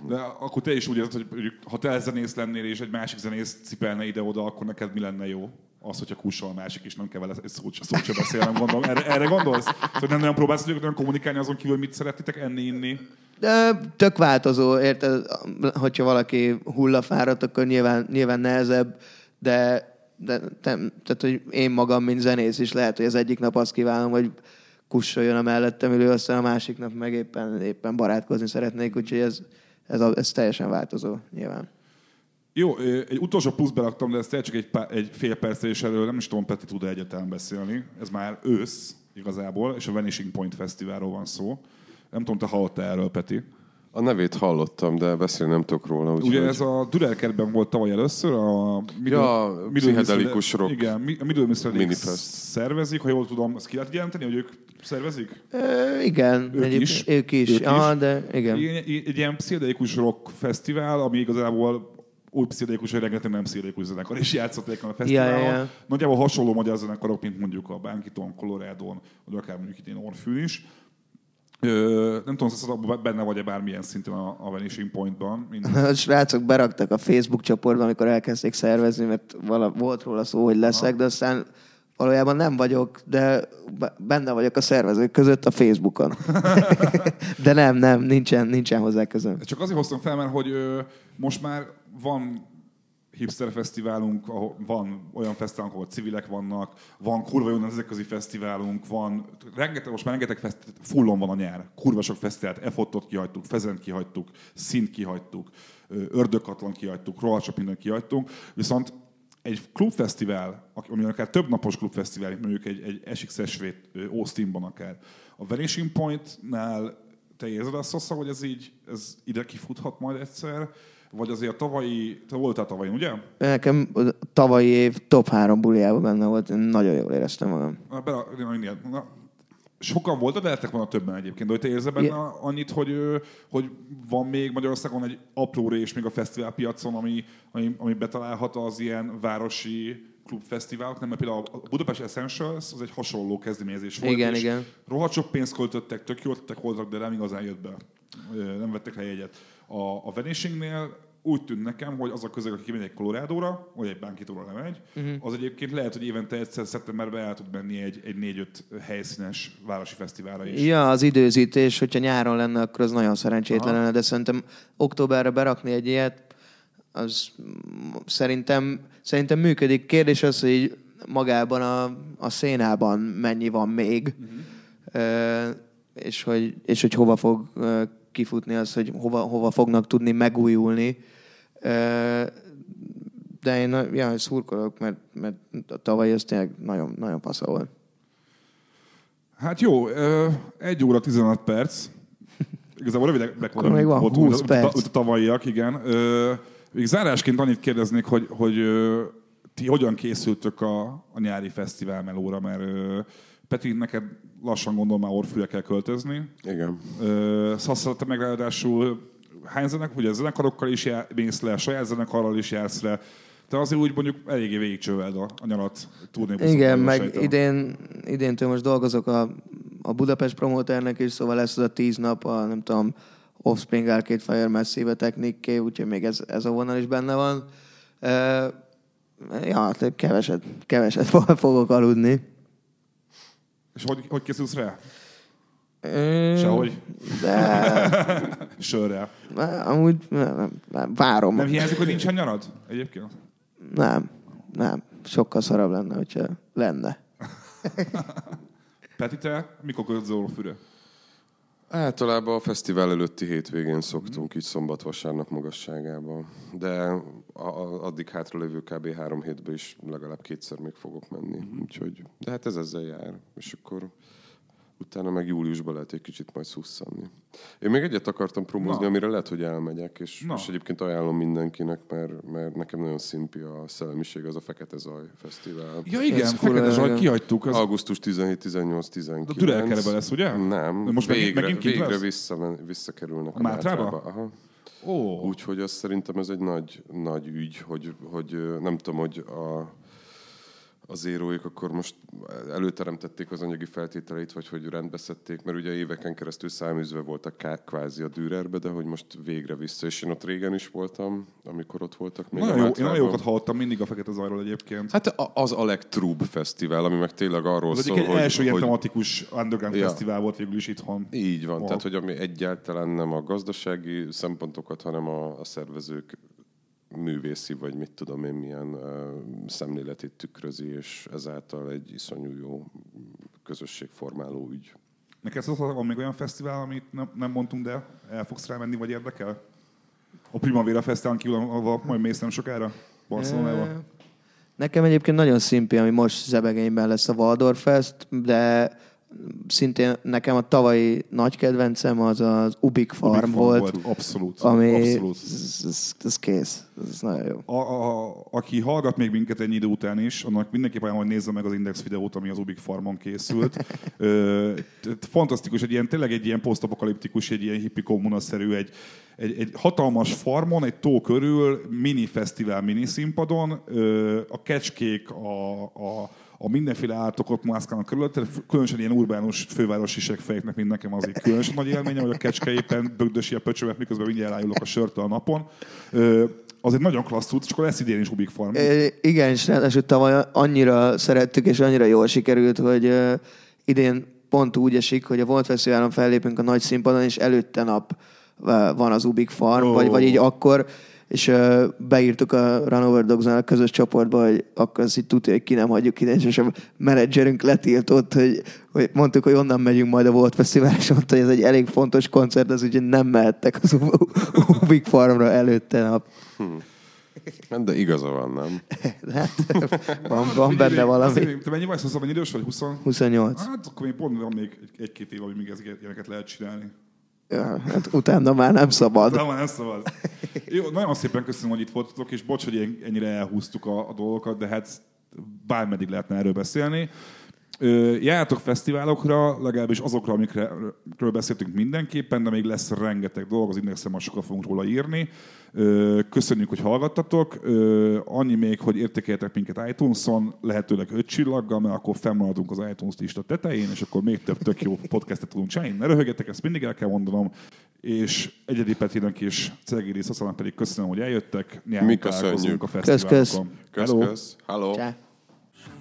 De akkor te is úgy érzed, hogy ha te zenész lennél, és egy másik zenész cipelne ide-oda, akkor neked mi lenne jó? Az, hogyha kussol a másik, és nem kell vele egy szót, szót sem beszélnem, gondolom. Erre, erre gondolsz? Szóval nem nagyon próbálsz hogy kommunikálni azon kívül, mit szeretnétek enni, inni? De tök változó, érted? Hogyha valaki hullafáradt, akkor nyilván, nyilván nehezebb, de, de te, tehát, hogy én magam, mint zenész is lehet, hogy az egyik nap azt kívánom, hogy kussoljon a mellettem ülő, aztán a másik nap meg éppen, éppen barátkozni szeretnék, úgyhogy ez, ez, a, ez teljesen változó nyilván. Jó, egy utolsó plusz beraktam, de ez tényleg csak egy, pá- egy fél percre és erről nem is tudom, Peti tud egyáltalán beszélni. Ez már ősz igazából, és a Vanishing Point Fesztiválról van szó. Nem tudom, te hallottál erről, Peti. A nevét hallottam, de beszélni nem tudok róla. Úgyhogy... Ugye ez a Dürerkertben volt tavaly először, a Ja, pszichedelikus rock. Igen, a Middle Minifest. szervezik, ha jól tudom, azt ki lehet jelenteni, hogy ők szervezik? Ö, igen, Ők egyéb- is. Ők is. Ők is. Aha, de igen. Igen. Egy, egy ilyen pszichedelikus rock fesztivál, ami igazából úgy pszichedelikus, hogy rengeteg nem pszichedelikus zenekar is játszott a fesztiválon. Ja, ja. Nagyjából hasonló magyar zenekarok, mint mondjuk a Bánkiton, Colorado-n, vagy akár mondjuk itt én Orfűn is. Ö, nem tudom, hogy benne vagy-e bármilyen szinten a, a Vanishing Pointban. A srácok beraktak a Facebook csoportba, amikor elkezdték szervezni, mert vala, volt róla szó, hogy leszek, de aztán valójában nem vagyok, de be- benne vagyok a szervezők között a Facebookon. de nem, nem, nincsen, nincsen hozzá közöm. Csak azért hoztam fel, mert hogy ö, most már van hipster fesztiválunk, ahol van olyan fesztiválunk, ahol civilek vannak, van kurva jó nemzetközi fesztiválunk, van rengeteg, most már rengeteg fesztivál, fullon van a nyár, kurva sok fesztivált, Efottot kihagytuk, Fezent kihagytuk, Szint kihagytuk, Ördögkatlan kihagytuk, rohadt sok mindent kihagytunk, viszont egy klubfesztivál, ami akár több napos klubfesztivál, mondjuk egy, egy SXSV Austinban akár, a Vanishing Point-nál te érzed azt, hogy ez így, ez ide kifuthat majd egyszer, vagy azért a tavalyi, te voltál tavaly, ugye? Nekem tavalyi év top három buliában benne volt, én nagyon jól éreztem magam. Na, be, na, na, sokan voltak, de lehettek volna többen egyébként. De hogy te érzel benne Igen. annyit, hogy, hogy van még Magyarországon egy apró rés még a fesztiválpiacon, ami, ami, ami betalálhat az ilyen városi klubfesztiválok, nem, mert például a Budapest Essentials az egy hasonló kezdeményezés volt. Igen, és igen. Rohadt sok pénzt költöttek, tök jó ötletek voltak, de nem igazán jött be. Nem vettek rá jegyet. A, a Vanishingnél úgy tűnt nekem, hogy az a közeg, aki kimegy egy Colorado-ra, vagy egy Bánkitóra lemegy, uh-huh. az egyébként lehet, hogy évente egyszer szeptemberben el tud menni egy, egy négy-öt helyszínes városi fesztiválra is. Ja, az időzítés, hogyha nyáron lenne, akkor az nagyon szerencsétlen lenne, de szerintem októberre berakni egy ilyet, az szerintem, szerintem működik. Kérdés az, hogy magában a, a szénában mennyi van még, uh-huh. és, hogy, és hogy hova fog kifutni az, hogy hova, hova fognak tudni megújulni. De én ja, szurkolok, mert, mert a tavaly ez tényleg nagyon, nagyon fasza volt. Hát jó, egy óra 15 perc. Igazából rövidek Akkor még van voltunk, 20 mint perc. A tavalyiak, igen. Még zárásként annyit kérdeznék, hogy, hogy ti hogyan készültök a, a nyári fesztivál melóra, mert Peti, neked lassan gondolom már Orfűre kell költözni. Igen. Te meg ráadásul hány zenek, ugye zenekarokkal is jár, mész le, saját zenekarral is jársz le. Te azért úgy mondjuk eléggé végigcsöveld a, a nyarat turnébuszon. Igen, meg idén, idéntől most dolgozok a, a Budapest promóternek is, szóval lesz az a tíz nap, a nem tudom, Offspring Arcade Fire Massive Technique, úgyhogy még ez, ez a vonal is benne van. Uh, ja, hát keveset, keveset fo- fogok aludni. És hogy, hogy készülsz rá? Ö, Sehogy? De Sörrel. amúgy nem, nem, várom. Nem hiányzik, hogy nincsen nyarad egyébként? Nem, nem. Sokkal szarabb lenne, hogyha lenne. Peti, te mikor költözöl Orfűre? Általában a fesztivál előtti hétvégén szoktunk így szombat-vasárnap magasságában. De a, addig hátralévő kb. három hétben is legalább kétszer még fogok menni. Úgyhogy, de hát ez ezzel jár. És akkor utána meg júliusban lehet egy kicsit majd szusszanni. Én még egyet akartam promózni, Na. amire lehet, hogy elmegyek, és, Na. és egyébként ajánlom mindenkinek, mert, mert nekem nagyon szimpi a szellemiség, az a Fekete Zaj Fesztivál. Ja igen, Ez Fekete jó. kihagytuk. Az, Augusztus 17, 18, 19. a Dürerkerebe lesz, ugye? Nem, Most megint, végre, megint végre vissza, visszakerülnek a, A Mátrába? Mátrába. Aha. Ó, Úgyhogy azt szerintem ez egy nagy, nagy ügy, hogy, hogy nem tudom, hogy a, az éróik akkor most előteremtették az anyagi feltételeit, vagy hogy rendbeszedték, mert ugye éveken keresztül száműzve voltak ká- kvázi a Dürerbe, de hogy most végre vissza. És én ott régen is voltam, amikor ott voltak még nagyon jó, én nagyon jókat hallottam mindig a Fekete Zajról egyébként. Hát az a legtrúbb fesztivál, ami meg tényleg arról Az szól, egyik hogy, első ilyen tematikus underground Ja. fesztivál volt végül is itthon. Így van, Wow. tehát hogy ami egyáltalán nem a gazdasági szempontokat, hanem a, a szervezők művészi, vagy mit tudom én, milyen uh, szemléletét tükrözi, és ezáltal egy iszonyú jó közösségformáló ügy. Neked szóval van még olyan fesztivál, amit nem, nem mondtunk, de el fogsz rá menni, vagy érdekel? A Primavera Fesztiválon kívül, ahol majd mész nem sokára? Barcelonába? Nekem egyébként nagyon szimpi, ami most Zebegényben lesz a Waldorf Fest, de szintén nekem a tavalyi nagy kedvencem az az Ubik Farm, Ubik Farm volt, volt, abszolút, ami abszolút. Ez, ez, ez kész. Ez nagyon jó. A, a, aki hallgat még minket egy idő után is, annak mindenképpen hogy nézze meg az Index videót, ami az Ubik Farmon készült. Ö, fantasztikus, egy ilyen, tényleg egy ilyen posztapokaliptikus, egy ilyen hippi kommunaszerű, egy, egy, egy hatalmas farmon, egy tó körül, mini fesztivál, mini színpadon, ö, a kecskék, a, a, a mindenféle állatok ott mászkálnak körülötte, különösen ilyen urbánus fővárosi segfejeknek, mint nekem az egy különösen nagy élménye, hogy a kecske éppen bögdösi a pöcsömet, miközben mindjárt rájulok a sörtől a napon. Ö, az egy nagyon klassz tud, és akkor lesz idén is Ubik Farm. É, igen, és ráadásul tavaly annyira szerettük, és annyira jól sikerült, hogy uh, idén pont úgy esik, hogy a Volt Fesztiválon fellépünk a nagy színpadon, és előtte nap van az Ubik Farm, Ó. vagy, vagy így akkor, és uh, beírtuk a Run Over dogs a közös csoportba, hogy akkor azt így tudja, hogy ki nem hagyjuk ide, és a menedzserünk letiltott, hogy, hogy mondtuk, hogy onnan megyünk majd a Volt Fesztivál, és mondta, hogy ez egy elég fontos koncert, az úgyhogy nem mehettek az Ubik Farmra előtte nap. Hát De igaza van, nem? Hát, van, van benne valami. Te mennyi vagy? Szóval mennyi idős vagy? 20? 28. Hát akkor még pont van még egy- egy-két év, amíg ez ilyeneket lehet csinálni. Ja, hát utána már nem szabad. De van, nem szabad. Jó, nagyon szépen köszönöm, hogy itt voltatok, és bocs, hogy ennyire elhúztuk a, a dolgokat, de hát bármeddig lehetne erről beszélni. Jártok fesztiválokra, legalábbis azokra, amikről beszéltünk mindenképpen, de még lesz rengeteg dolog, az Indexen majd sokat fogunk róla írni. Köszönjük, hogy hallgattatok. Annyi még, hogy értékeljetek minket iTunes-on, lehetőleg öt csillaggal, mert akkor fennmaradunk az iTunes lista tetején, és akkor még több tök jó podcastet tudunk csinálni. Ne röhögjetek, ezt mindig el kell mondanom. És Egyedi Petinek és Cergéri Szaszalán pedig köszönöm, hogy eljöttek. Nyáron Mi találkozunk köszönjük. a Kösz, kösz. fesztiválokon. Kösz, Hello. kösz. Hello.